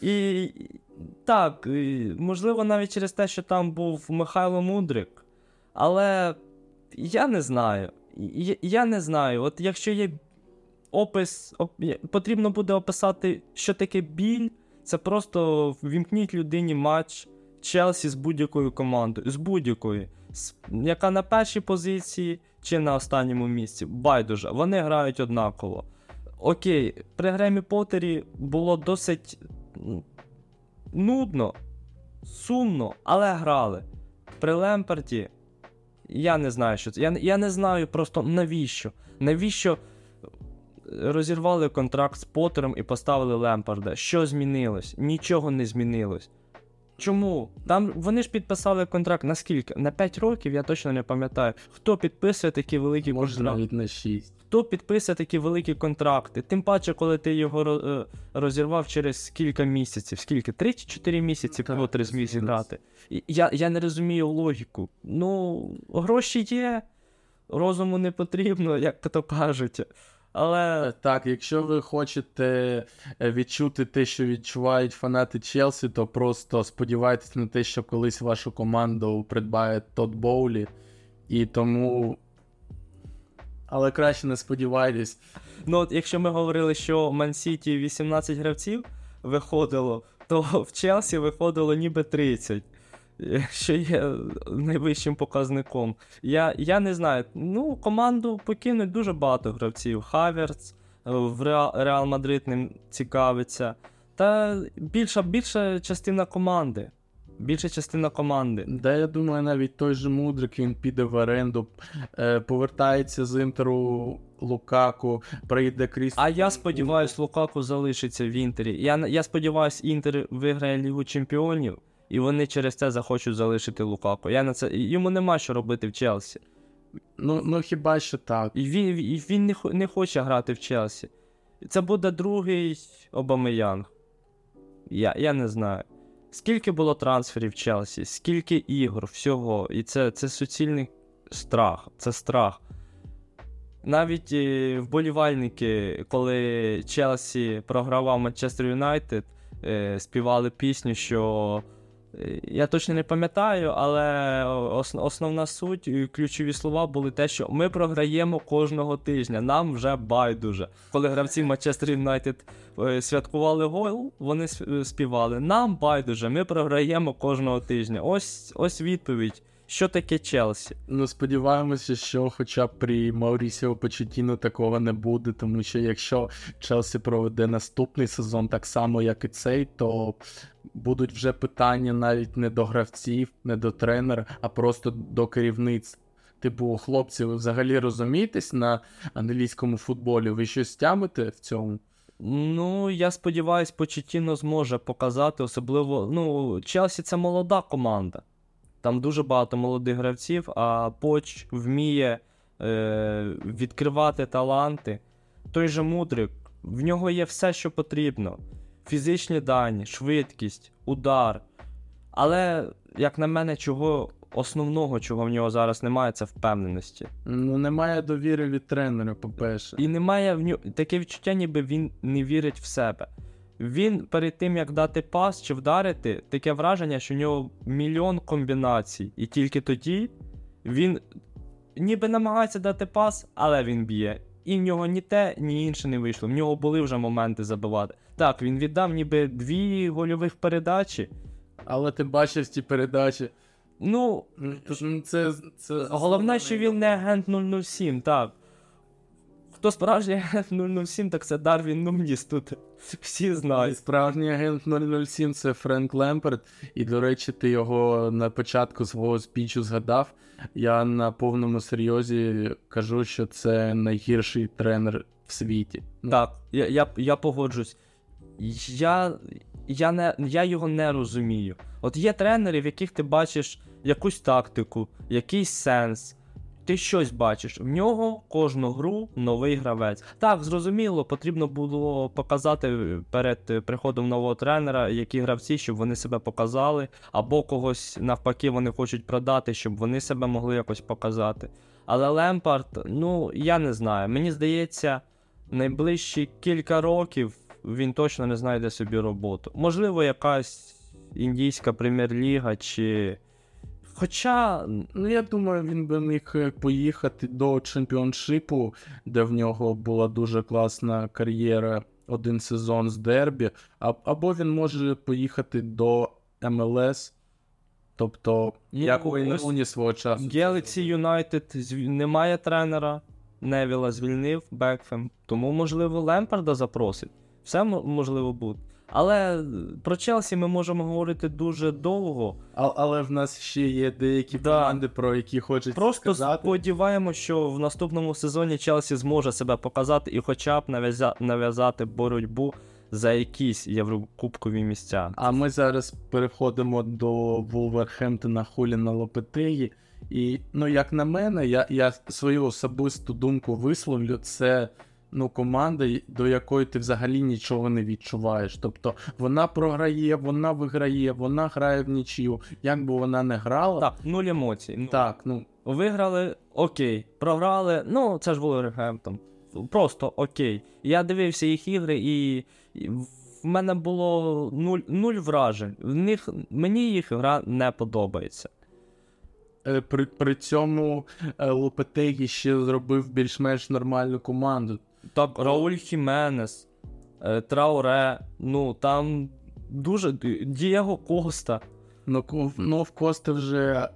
І так, можливо, навіть через те, що там був Михайло Мудрик, але я не знаю. Я, я не знаю. От якщо є опис, оп, потрібно буде описати, що таке біль, це просто вімкніть людині матч Челсі з будь-якою командою, з будь-якою, яка на першій позиції чи на останньому місці. Байдуже, вони грають однаково. Окей, при Гремі Поттері було досить нудно, сумно, але грали. При Лемперті я не знаю, що це. Я я не знаю просто навіщо. Навіщо розірвали контракт з Поттером і поставили Лемпарда. Що змінилось? Нічого не змінилось. Чому? Там вони ж підписали контракт на скільки? На 5 років, я точно не пам'ятаю. Хто підписує такі великі Може навіть на 6. Хто підписує такі великі контракти? Тим паче, коли ти його е, розірвав через кілька місяців. Скільки? 3 чи 4 місяці Так, Поттер зміг плюс-мінус. зіграти. І Я, я не розумію логіку. Ну, гроші є, розуму не потрібно, як то кажуть. Але Так, якщо ви хочете е, відчути те, що відчувають фанати Челсі, то просто сподівайтесь на те, що колись вашу команду придбає Тодд Боулі. І тому. Але краще не сподівайтесь. Ну, от якщо ми говорили, що в Ман-Сіті 18 гравців виходило, то в Челсі виходило ніби 30, е, що є найвищим показником. Я, я не знаю. Ну, команду покинуть дуже багато гравців. Хаверц е, в Реал, Реал Мадрид ним цікавиться. Та більша, більша частина команди. Більша частина команди. Да, я думаю, навіть той же Мудрик він піде в оренду, е, повертається з інтеру Лукаку, прийде Кріс. А я сподіваюся, Лукаку залишиться в Інтері. Я, я сподіваюся, Інтер виграє Лігу Чемпіонів, і вони через це захочуть залишити Лукаку. Я на це йому нема що робити в Челсі. Ну, ну хіба що так. І він, і він не, не хоче грати в Челсі. Це буде другий Обамеянг. Я, я не знаю. Скільки було трансферів в Челсі, скільки ігор, всього. І це, це суцільний страх. Це страх. Навіть е, вболівальники, коли Челсі програвав Манчестер Юнайтед, е, співали пісню, що я точно не пам'ятаю, але основна суть, і ключові слова були те, що ми програємо кожного тижня. Нам вже байдуже. Коли гравці Манчестер Юнайтед е, святкували гол, вони співали. Нам байдуже, ми програємо кожного тижня. Ось ось відповідь. Що таке Челсі? Ну, сподіваємося, що хоча б при Маурісіо Почетіно такого не буде, тому що якщо Челсі проведе наступний сезон так само, як і цей, то будуть вже питання навіть не до гравців, не до тренера, а просто до керівництва. Типу, хлопці, ви взагалі розумієтесь на англійському футболі? Ви щось тямите в цьому? Ну, я сподіваюся, Почетіно зможе показати, особливо. Ну, Челсі це молода команда. Там дуже багато молодих гравців, а Поч вміє е, відкривати таланти. Той же Мудрик, в нього є все, що потрібно: фізичні дані, швидкість, удар. Але, як на мене, чого основного, чого в нього зараз немає, це впевненості. Ну, немає довіри від тренера, по-перше. І немає в нього таке відчуття, ніби він не вірить в себе. Він перед тим, як дати пас чи вдарити, таке враження, що в нього мільйон комбінацій. І тільки тоді він ніби намагається дати пас, але він б'є. І в нього ні те, ні інше не вийшло. В нього були вже моменти забивати. Так, він віддав ніби дві гольових передачі. Але ти бачив ті передачі. Ну, Це, це головне, що він не агент 007, так. Хто справжній агент 007, так це Дарвін Нумніс тут. Всі знають. Справжній агент 007 це Френк Лемперт. І, до речі, ти його на початку свого спічу згадав. Я на повному серйозі кажу, що це найгірший тренер в світі. Ну, Так, я, я, я погоджусь. Я, я, не, я його не розумію. От є тренери, в яких ти бачиш якусь тактику, якийсь сенс. Ти щось бачиш. В нього кожну гру новий гравець. Так, зрозуміло, потрібно було показати перед приходом нового тренера, які гравці, щоб вони себе показали, або когось навпаки вони хочуть продати, щоб вони себе могли якось показати. Але Лемпард, ну я не знаю. Мені здається, найближчі кілька років він точно не знайде собі роботу. Можливо, якась індійська прем'єр-ліга чи. Хоча. Ну, я думаю, він би міг е, поїхати до чемпіоншипу, де в нього була дуже класна кар'єра, один сезон з Дербі, а, або він може поїхати до МЛС. Тобто, Ну, як ось- Уні свого часу. United зв- немає тренера. Невіла звільнив Бекфем. Тому, можливо, Лемпарда запросить. Все можливо бути. Але про Челсі ми можемо говорити дуже довго. А, але в нас ще є деякі Да. команди, про які хочеться Просто сказати. сподіваємося, що в наступному сезоні Челсі зможе себе показати і хоча б нав'яза- нав'язати боротьбу за якісь єврокубкові місця. А ми зараз переходимо до Вулверхемптона Хуліна Лопетеї. І, ну, як на мене, я, я свою особисту думку висловлю, це ну, команда, до якої ти взагалі нічого не відчуваєш. Тобто вона програє, вона виграє, вона грає в нічию. Як би вона не грала, Так, нуль емоцій. Так ну Виграли, окей. Програли, ну це ж Вулвергемптон. Просто окей. Я дивився їх ігри, і, і в мене було нуль, нуль вражень. В них мені їх гра не подобається. е, при, при цьому е, Лопетегі ще зробив більш-менш нормальну команду. Так, Рауль Хіменес, е, Трауре, ну там дуже Дієго Коста. Ну, ну в Кости вже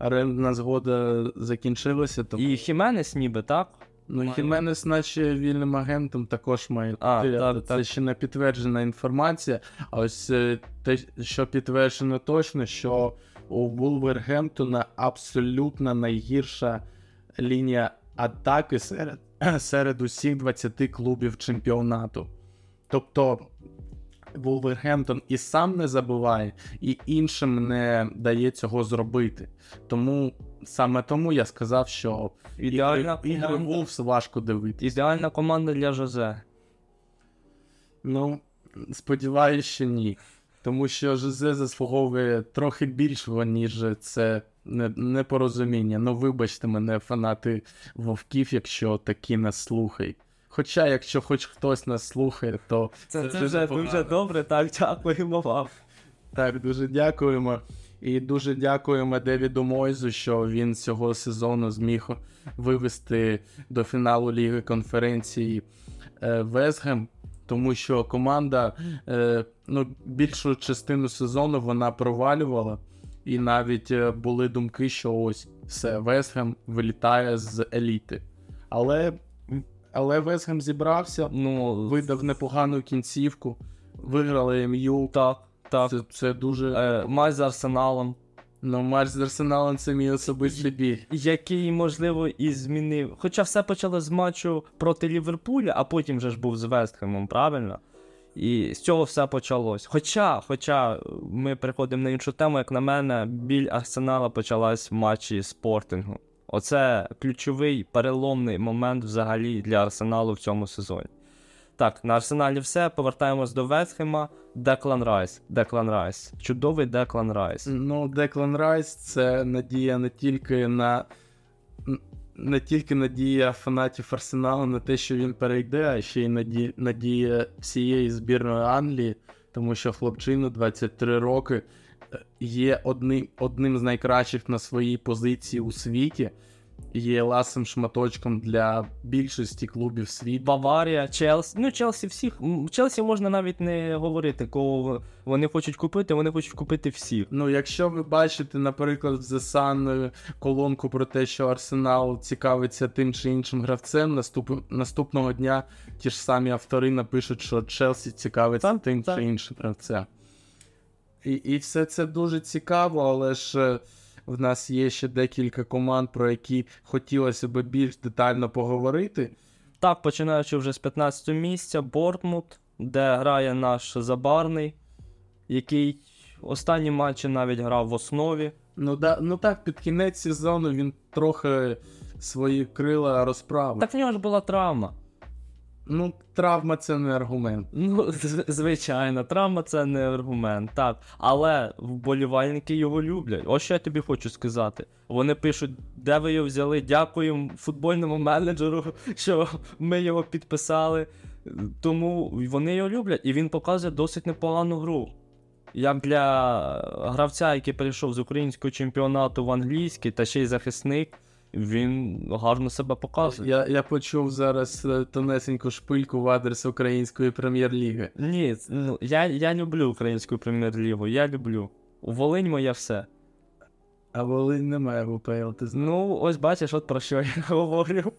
орендна згода закінчилася, тому І Хіменес ніби, так? ну, має- Хіменес, наче вільним агентом, також має А, так, це так. ще не підтверджена інформація. А ось е, те, що підтверджено точно, що у Вулвергемптона абсолютно найгірша лінія атаки серед, (clears throat) серед усіх 20 клубів чемпіонату. Тобто Вулвергемптон і сам не забуває, і іншим не дає цього зробити. Тому саме тому я сказав, що Ідеальна ігри. Вулфс важко дивитися. Ідеальна команда для Жозе. Ну, сподіваюся, що ні. Тому що Жозе заслуговує трохи більшого, ніж це непорозуміння. Ну, вибачте мене, фанати вовків, якщо такі нас слухають. Хоча, якщо хоч хтось нас слухає, то Це, вже це вже дуже добре, так, дякуємо вам. Так, дуже дякуємо. І дуже дякуємо Девіду Мойзу, що він цього сезону зміг вивести до фіналу Ліги конференції е, Весгем, тому що команда е, ну, більшу частину сезону вона провалювала. І навіть е, були думки, що ось все, Весгем вилітає з еліти. Але, але Весгем зібрався, Ну, видав непогану кінцівку, виграли МЮ. так, так. Це, це дуже. Е, матч з Арсеналом, Ну, матч з Арсеналом це мій особистий біль. який, можливо, і змінив. Хоча все почало з матчу проти Ліверпуля, а потім же ж був з Вестхемом, правильно? І з цього все почалось. Хоча, хоча ми переходимо на іншу тему, як на мене, біль Арсенала почалась в матчі Спортингу. Оце ключовий переломний момент взагалі для Арсеналу в цьому сезоні. Так, на Арсеналі все. Повертаємось до Вестхема. Деклан Райс. Деклан Райс. Чудовий Деклан Райс. Ну, Деклан Райс це надія не тільки на. Не тільки надія фанатів Арсеналу на те, що він перейде, а ще й надія, надія всієї збірної Англії, тому що хлопчина 23 роки е, є одним, одним з найкращих на своїй позиції у світі, є ласим шматочком для більшості клубів світу. Баварія, Челсі. Ну, Челсі всіх. Челсі можна навіть не говорити, кого вони хочуть купити, вони хочуть купити всіх. Ну, якщо ви бачите, наприклад, в The Sun е, колонку про те, що Арсенал цікавиться тим чи іншим гравцем, наступ... наступного дня ті ж самі автори напишуть, що Челсі цікавиться Так, тим так. чи іншим гравцем. І, і все це дуже цікаво, але ж е, в нас є ще декілька команд, про які хотілося б більш детально поговорити. Так, починаючи вже з 15 місця, Бортмут, де грає наш забарний, який останні матчі навіть грав в основі. Ну, да, ну так, під кінець сезону він трохи свої крила розправив. Так в нього ж була травма. Ну, травма це не аргумент. Ну, звичайно, травма це не аргумент, так. Але вболівальники його люблять. Ось що я тобі хочу сказати. Вони пишуть, де ви його взяли, дякуємо футбольному менеджеру, (laughs) що ми його підписали. Тому вони його люблять, і він показує досить непогану гру. Як для гравця, який перейшов з українського чемпіонату в англійський та ще й захисник, він гарно себе показує. Я, я почув зараз е, тонесеньку шпильку в адрес української прем'єр-ліги. Ні, ну, я, я люблю українську прем'єр-лігу, я люблю. Волинь моє все. А Волинь немає в УПЛ, ти знаєш. Ну, ось бачиш, от про що я говорю.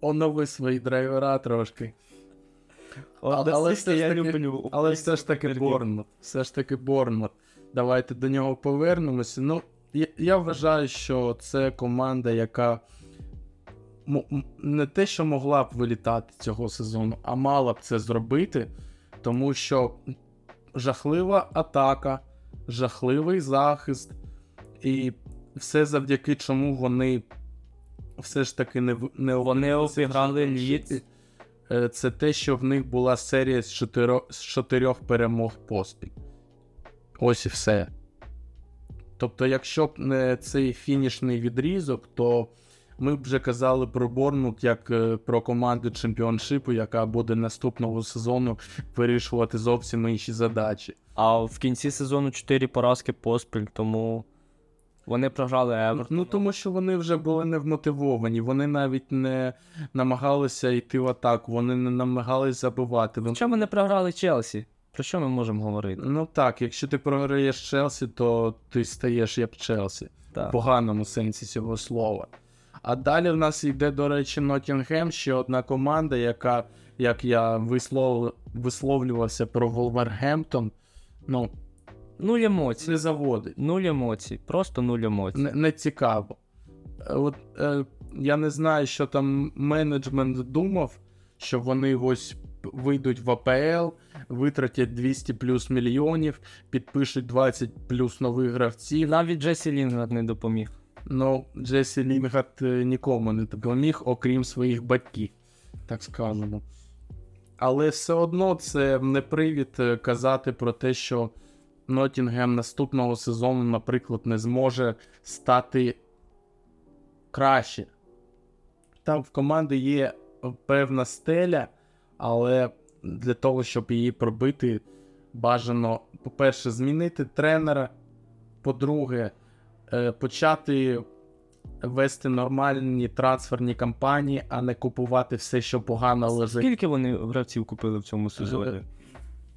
Онови свої драйвера трошки. От але настільки все я таки- люблю. Але все ж таки. Борнмут. Все ж таки Борнмут. Давайте до нього повернемося. Ну, я, я вважаю, що це команда, яка не те, що могла б вилітати цього сезону, а мала б це зробити, тому що жахлива атака, жахливий захист, і все завдяки чому вони все ж таки не, не Вони обіграли. Е, Це те, що в них була серія з чотирьох, з чотирьох перемог поспіль. Ось і все. Тобто, якщо б не цей фінішний відрізок, то ми б вже казали про Борнмут як е, про команду чемпіоншипу, яка буде наступного сезону вирішувати зовсім інші задачі. А в кінці сезону 4 поразки поспіль, тому вони програли Евертон. Ну тому що вони вже були невмотивовані, вони навіть не намагалися йти в атаку, вони не намагалися забивати. Вони- Чому не програли Челсі? Про що ми можемо говорити? Ну так, якщо ти програєш Челсі, то ти стаєш як Челсі. Так. В поганому сенсі цього слова. А далі в нас йде, до речі, Ноттінгем, ще одна команда, яка, як я вислов... висловлювався про Волвергемптон, ну, Нуль емоцій. не заводить. Нуль емоцій. Просто нуль емоцій. Не, не цікаво. От, е, я не знаю, що там менеджмент думав, що вони ось вийдуть в АПЛ, витратять 200 плюс мільйонів, підпишуть 20 плюс нових гравців. Навіть Джесі Лінгард не допоміг. Ну, Джесі Лінгард е, нікому не допоміг, окрім своїх батьків, так скажемо. Але все одно це не привід е, казати про те, що Ноттінгем наступного сезону, наприклад, не зможе стати краще. Там в команди є певна стеля, але для того, щоб її пробити, бажано, по-перше, змінити тренера. По-друге, е, почати вести нормальні трансферні кампанії, а не купувати все, що погано лежить. Скільки вони гравців купили в цьому сезоні?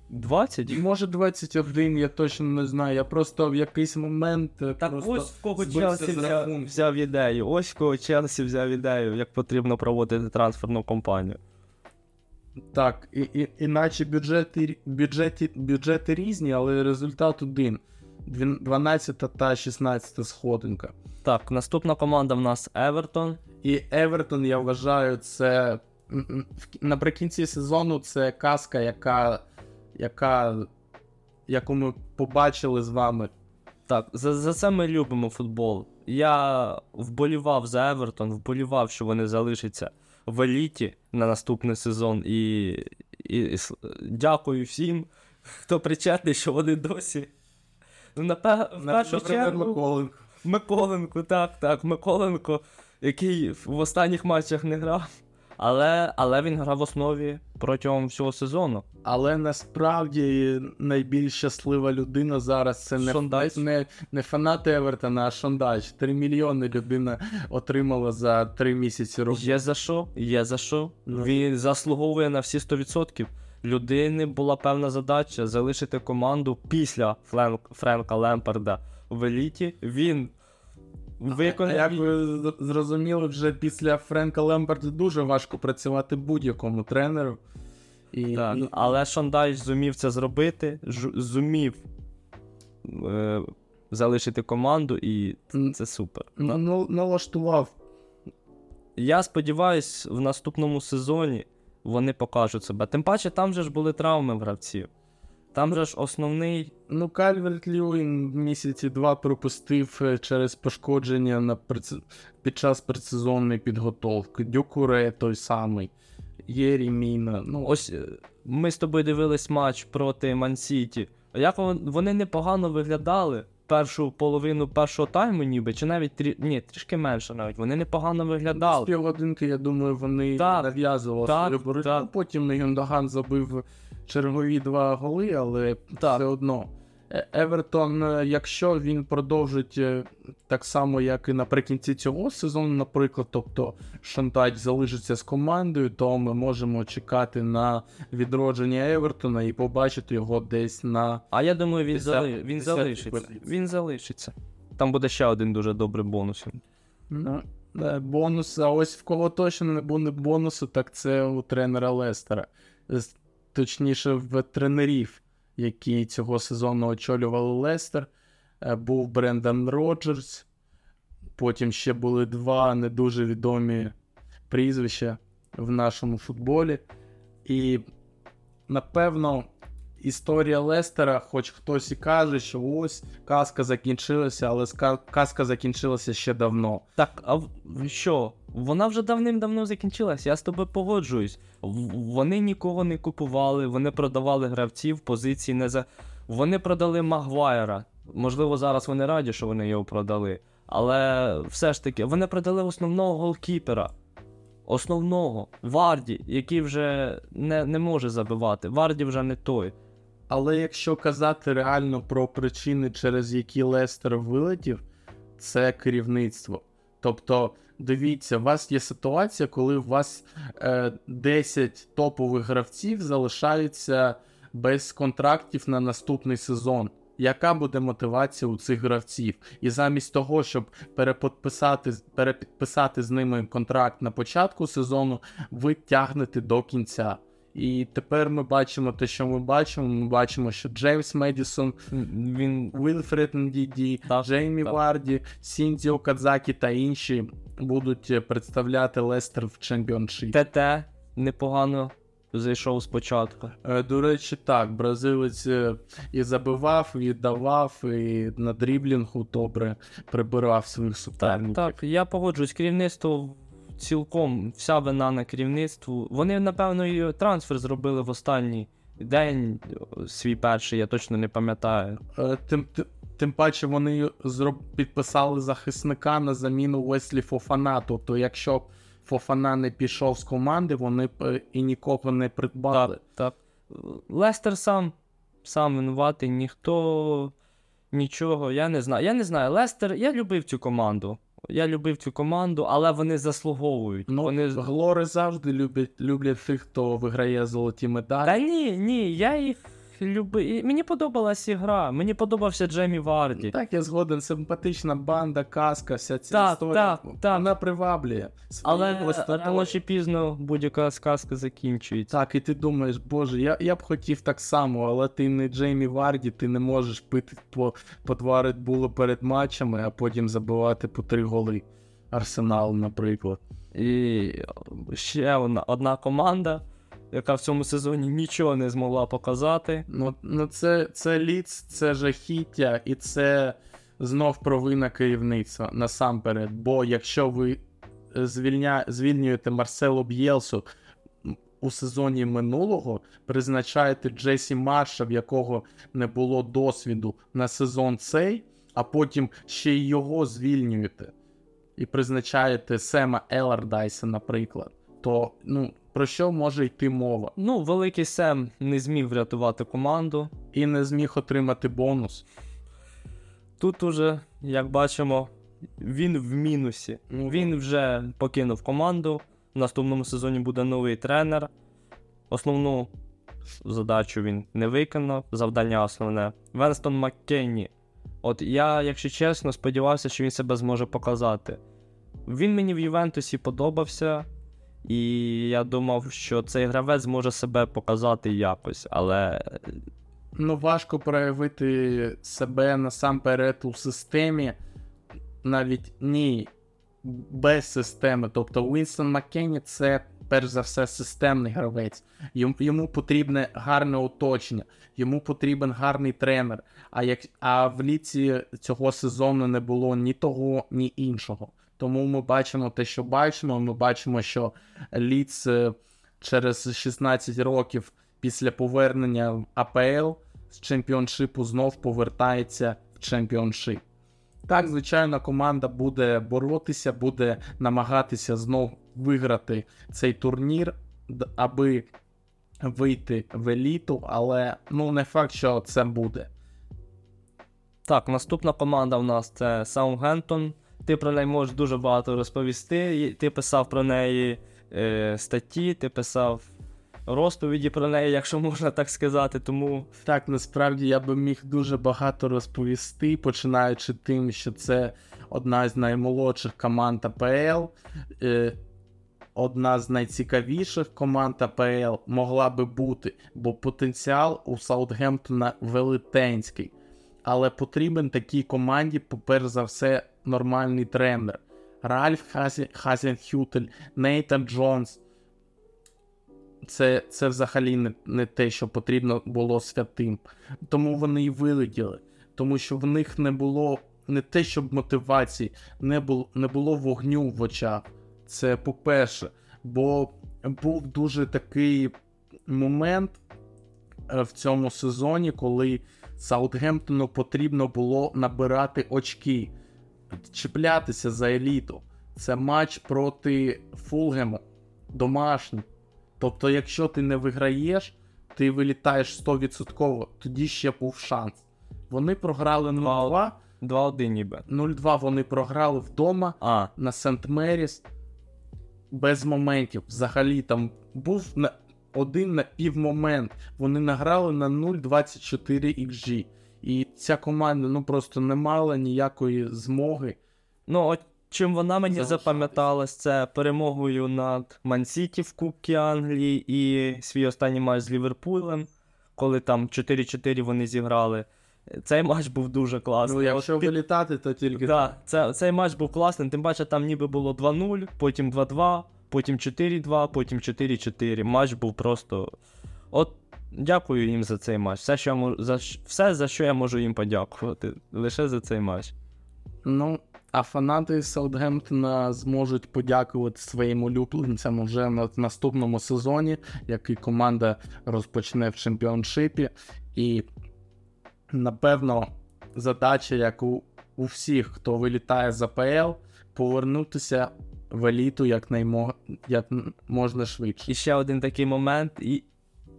20? Може 21, я точно не знаю. Я просто в якийсь момент. е, Так ось в кого Челсі взяв, взяв ідею. Ось в кого Челсі взяв ідею, як потрібно проводити трансферну кампанію. Так, і, і, іначе бюджети, бюджети, бюджети різні, але результат один: 12 та 16 сходинка. Так, наступна команда в нас Евертон. І Евертон, я вважаю, це наприкінці сезону це казка, яка, яка, яку ми побачили з вами. Так, за, за це ми любимо футбол. Я вболівав за Евертон, вболівав, що вони залишаться в еліті на наступний сезон. І, і, і дякую всім, хто причетний, що вони досі. Ну, на, в першу чергу, Миколенко. Миколенко, так, так, Миколенко, який в останніх матчах не грав. Але, але він грав в основі протягом всього сезону. Але насправді найбільш щаслива людина зараз це не, Шондач. не, не фанат Евертона, а Шондач. 3 мільйони людина отримала за 3 місяці роботи. Є за що, є за що. Ну. Він заслуговує на всі 100%. Людини була певна задача залишити команду після Френка Лемпарда в еліті. Він виконав. Як ви зрозуміли, вже після Френка Лемберта дуже важко працювати будь-якому тренеру. І, Так, але Шондайч зумів це зробити, ж- зумів е, залишити команду, і це супер. ну, ну, налаштував. Я сподіваюсь, в наступному сезоні вони покажуть себе. Тим паче, там же ж були травми в гравців. Там же ж основний Ну, Кальверт Льюін місяці два пропустив е, через пошкодження на предсе- під час предсезонної підготовки. Дюкуре той самий. Єрі Міна. Ну, Ось е, ми з тобою дивились матч проти Мансіті. Як вони непогано виглядали першу половину першого тайму, ніби, чи навіть трі... Ні, трішки менше навіть. Вони непогано з виглядали. півгодинки, я думаю, вони нав'язували так, свою так. Потім Юндаган забив чергові два голи, але Так. все одно. Е, Евертон, е, якщо він продовжить е, так само, як і наприкінці цього сезону, наприклад, тобто Шантач залишиться з командою, то ми можемо чекати на відродження Евертона і побачити його десь на А я думаю, він, Десят- зали... він залишиться. Він залишиться. Там буде ще один дуже добрий бонус. Ну, бонус, а ось в кого точно не буде бонусу, так це у тренера Лестера. Точніше, в тренерів, які цього сезону очолювали Лестер. Е, був Брендан Роджерс. Потім ще були два не дуже відомі прізвища в нашому футболі. І, напевно, історія Лестера, хоч хтось і каже, що ось казка закінчилася, але казка закінчилася ще давно. Так, а що? Вона вже давним-давно закінчилася, я з тобою погоджуюсь. Вони нікого не купували, вони продавали гравців, позиції не за. Вони продали Магуайра. Можливо, зараз вони раді, що вони його продали. Але все ж таки, вони продали основного голкіпера. Основного Варді, який вже не не може забивати. Варді вже не той. Але якщо казати реально про причини, через які Лестер вилетів, це керівництво. Тобто, дивіться, у вас є ситуація, коли у вас е, 10 топових гравців залишаються без контрактів на наступний сезон. Яка буде мотивація у цих гравців? І замість того, щоб переподписати перепідписати з ними контракт на початку сезону, ви тягнете до кінця. І тепер ми бачимо те, що ми бачимо. Ми бачимо, що Джеймс Медісон, він Вілфред Ндіді, Джеймі так. Варді, Сіндіо Кадзакі та інші будуть представляти Лестер в чемпіоншипі. ТТ непогано зайшов спочатку. Е, до речі, так, бразилець е, і забивав, і давав, і на дріблінгу добре прибирав своїх суперників. Так, так, я погоджуюсь, керівництво цілком вся вина на керівництву. Вони, напевно, і трансфер зробили в останній день свій перший, я точно не пам'ятаю. Е, тим, тим, паче вони зроб... підписали захисника на заміну Веслі Фофана. Тобто, якщо Фофана не пішов з команди, вони б е, і нікого не придбали. Так, так. Лестер сам сам винуватий, ніхто нічого. Я не знаю. Я не знаю. Лестер, я любив цю команду. Я любив цю команду, але вони заслуговують. Ну, вони... Глори завжди люблять люблять тих, хто виграє золоті медалі. Та ні, ні, я їх люби... Мені подобалась ігра, мені подобався Джемі Варді. Так, я згоден, симпатична банда, казка, вся ця так, історія. Так, так. Вона приваблює. Але рано чи пізно будь-яка сказка закінчується. Так, і ти думаєш, боже, я я б хотів так само, але ти не Джеймі Варді, ти не можеш пити по, по два Red перед матчами, а потім забивати по три голи. Арсенал, наприклад. І ще одна, одна команда яка в цьому сезоні нічого не змогла показати. Ну, ну це це ліц, це жахіття, і це знов провина керівництва насамперед. Бо якщо ви звільня, звільнюєте Марсело Б'єлсу у сезоні минулого, призначаєте Джесі Марша, в якого не було досвіду на сезон цей, а потім ще й його звільнюєте. І призначаєте Сема Елардайса, наприклад, то ну, про що може йти мова? Ну, великий Сем не зміг врятувати команду. І не зміг отримати бонус. Тут уже, як бачимо, він в мінусі. Ну, він вже покинув команду. В наступному сезоні буде новий тренер. Основну задачу він не виконав, завдання основне. Венстон Маккенні. От я, якщо чесно, сподівався, що він себе зможе показати. Він мені в Ювентусі подобався. І я думав, що цей гравець зможе себе показати якось, але. Ну, важко проявити себе насамперед у системі, навіть ні без системи. Тобто Уінстон Маккенні це перш за все системний гравець. Йому потрібне гарне оточення, йому потрібен гарний тренер. А як а в ліці цього сезону не було ні того, ні іншого. Тому ми бачимо те, що бачимо. Ми бачимо, що Ліц е, через 16 років після повернення АПЛ з чемпіоншипу знов повертається в чемпіоншип. Так, звичайно, команда буде боротися, буде намагатися знов виграти цей турнір, аби вийти в еліту, але ну не факт, що це буде. Так, наступна команда у нас це Саунгемптон. Ти про неї можеш дуже багато розповісти. Ти писав про неї е, статті, ти писав розповіді про неї, якщо (laughs) можна так сказати. Тому так насправді я би міг дуже багато розповісти, починаючи тим, що це одна з наймолодших команд АПЛ. Е, одна з найцікавіших команд АПЛ могла би бути, бо потенціал у Саутгемптона велетенський. Але потрібен такій команді, перш за все, нормальний тренер. Ральф Хазенхютель, Нейтан Джонс. Це це взагалі не, не те, що потрібно було святим. Тому вони і вилетіли. Тому що в них не було не те, щоб мотивації, не було, не було вогню в очах. Це по-перше, бо був дуже такий момент е, в цьому сезоні, коли Саутгемптону потрібно було набирати очки, чіплятися за еліту. Це матч проти Фулгему домашній. Тобто, якщо ти не виграєш, ти вилітаєш 100%, тоді ще був шанс. Вони програли 0-2. 2-1 ніби. 0-2 вони програли вдома а. на Сент Меріс без моментів. Взагалі там був на один на півмомент. Вони награли на 0,24 XG. І ця команда ну просто не мала ніякої змоги. Ну, от чим вона мені запам'яталась, це перемогою над Мансіті в Кубці Англії і свій останній матч з Ліверпулем, коли там 4-4 вони зіграли. Цей матч був дуже класний. Ну, якщо От, вилітати, то тільки. Да, це, Цей матч був класний, тим паче там ніби було 2-0, потім 2-2, потім 4-2, потім 4-4. Матч був просто. От дякую їм за цей матч. Все, що я можу, за, все, за що я можу їм подякувати. Лише за цей матч. Ну, а фанати Саутгемптона зможуть подякувати своїм улюбленцям вже на наступному сезоні, який команда розпочне в чемпіоншипі. І напевно, задача, як у, у всіх, хто вилітає з АПЛ, повернутися в еліту як наймо... як можна швидше. І ще один такий момент. І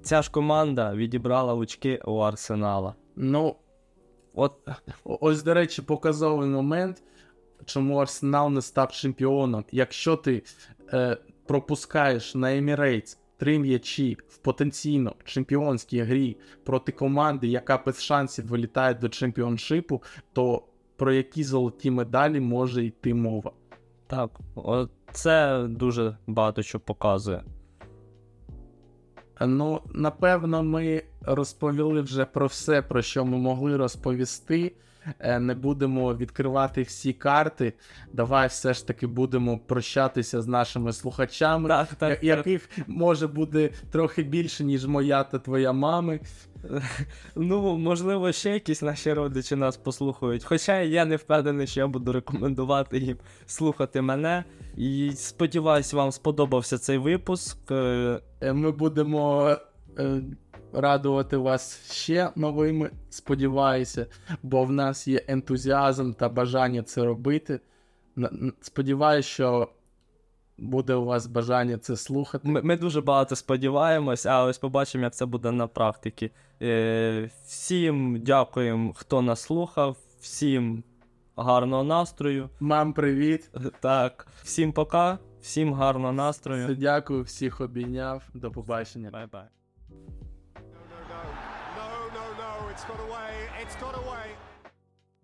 ця ж команда відібрала очки у Арсенала. Ну, от ось, до речі, показовий момент, чому Арсенал не став чемпіоном. Якщо ти е, пропускаєш на Емірейтс три м'ячі в потенційно чемпіонській грі проти команди, яка без шансів вилітає до чемпіоншипу, то про які золоті медалі може йти мова? Так, це дуже багато що показує. Ну, напевно, ми розповіли вже про все, про що ми могли розповісти. Е, не будемо відкривати всі карти. Давай все ж таки будемо прощатися з нашими слухачами, так, так, яких так. може буде трохи більше, ніж моя та твоя мами. Ну, можливо, ще якісь наші родичі нас послухають. Хоча я не впевнений, що я буду рекомендувати їм слухати мене. І сподіваюсь, вам сподобався цей випуск. Е, ми будемо е, радувати вас ще новими, сподіваюся, бо в нас є ентузіазм та бажання це робити. Сподіваюся, що буде у вас бажання це слухати. Ми ми дуже багато сподіваємось, а ось побачимо, як це буде на практиці. Е, Всім дякуємо, хто нас слухав, всім гарного настрою. Мам, привіт. Так, всім пока, всім гарного настрою. Дякую, всіх обійняв. До побачення. Bye-bye. It's got away. It's got away.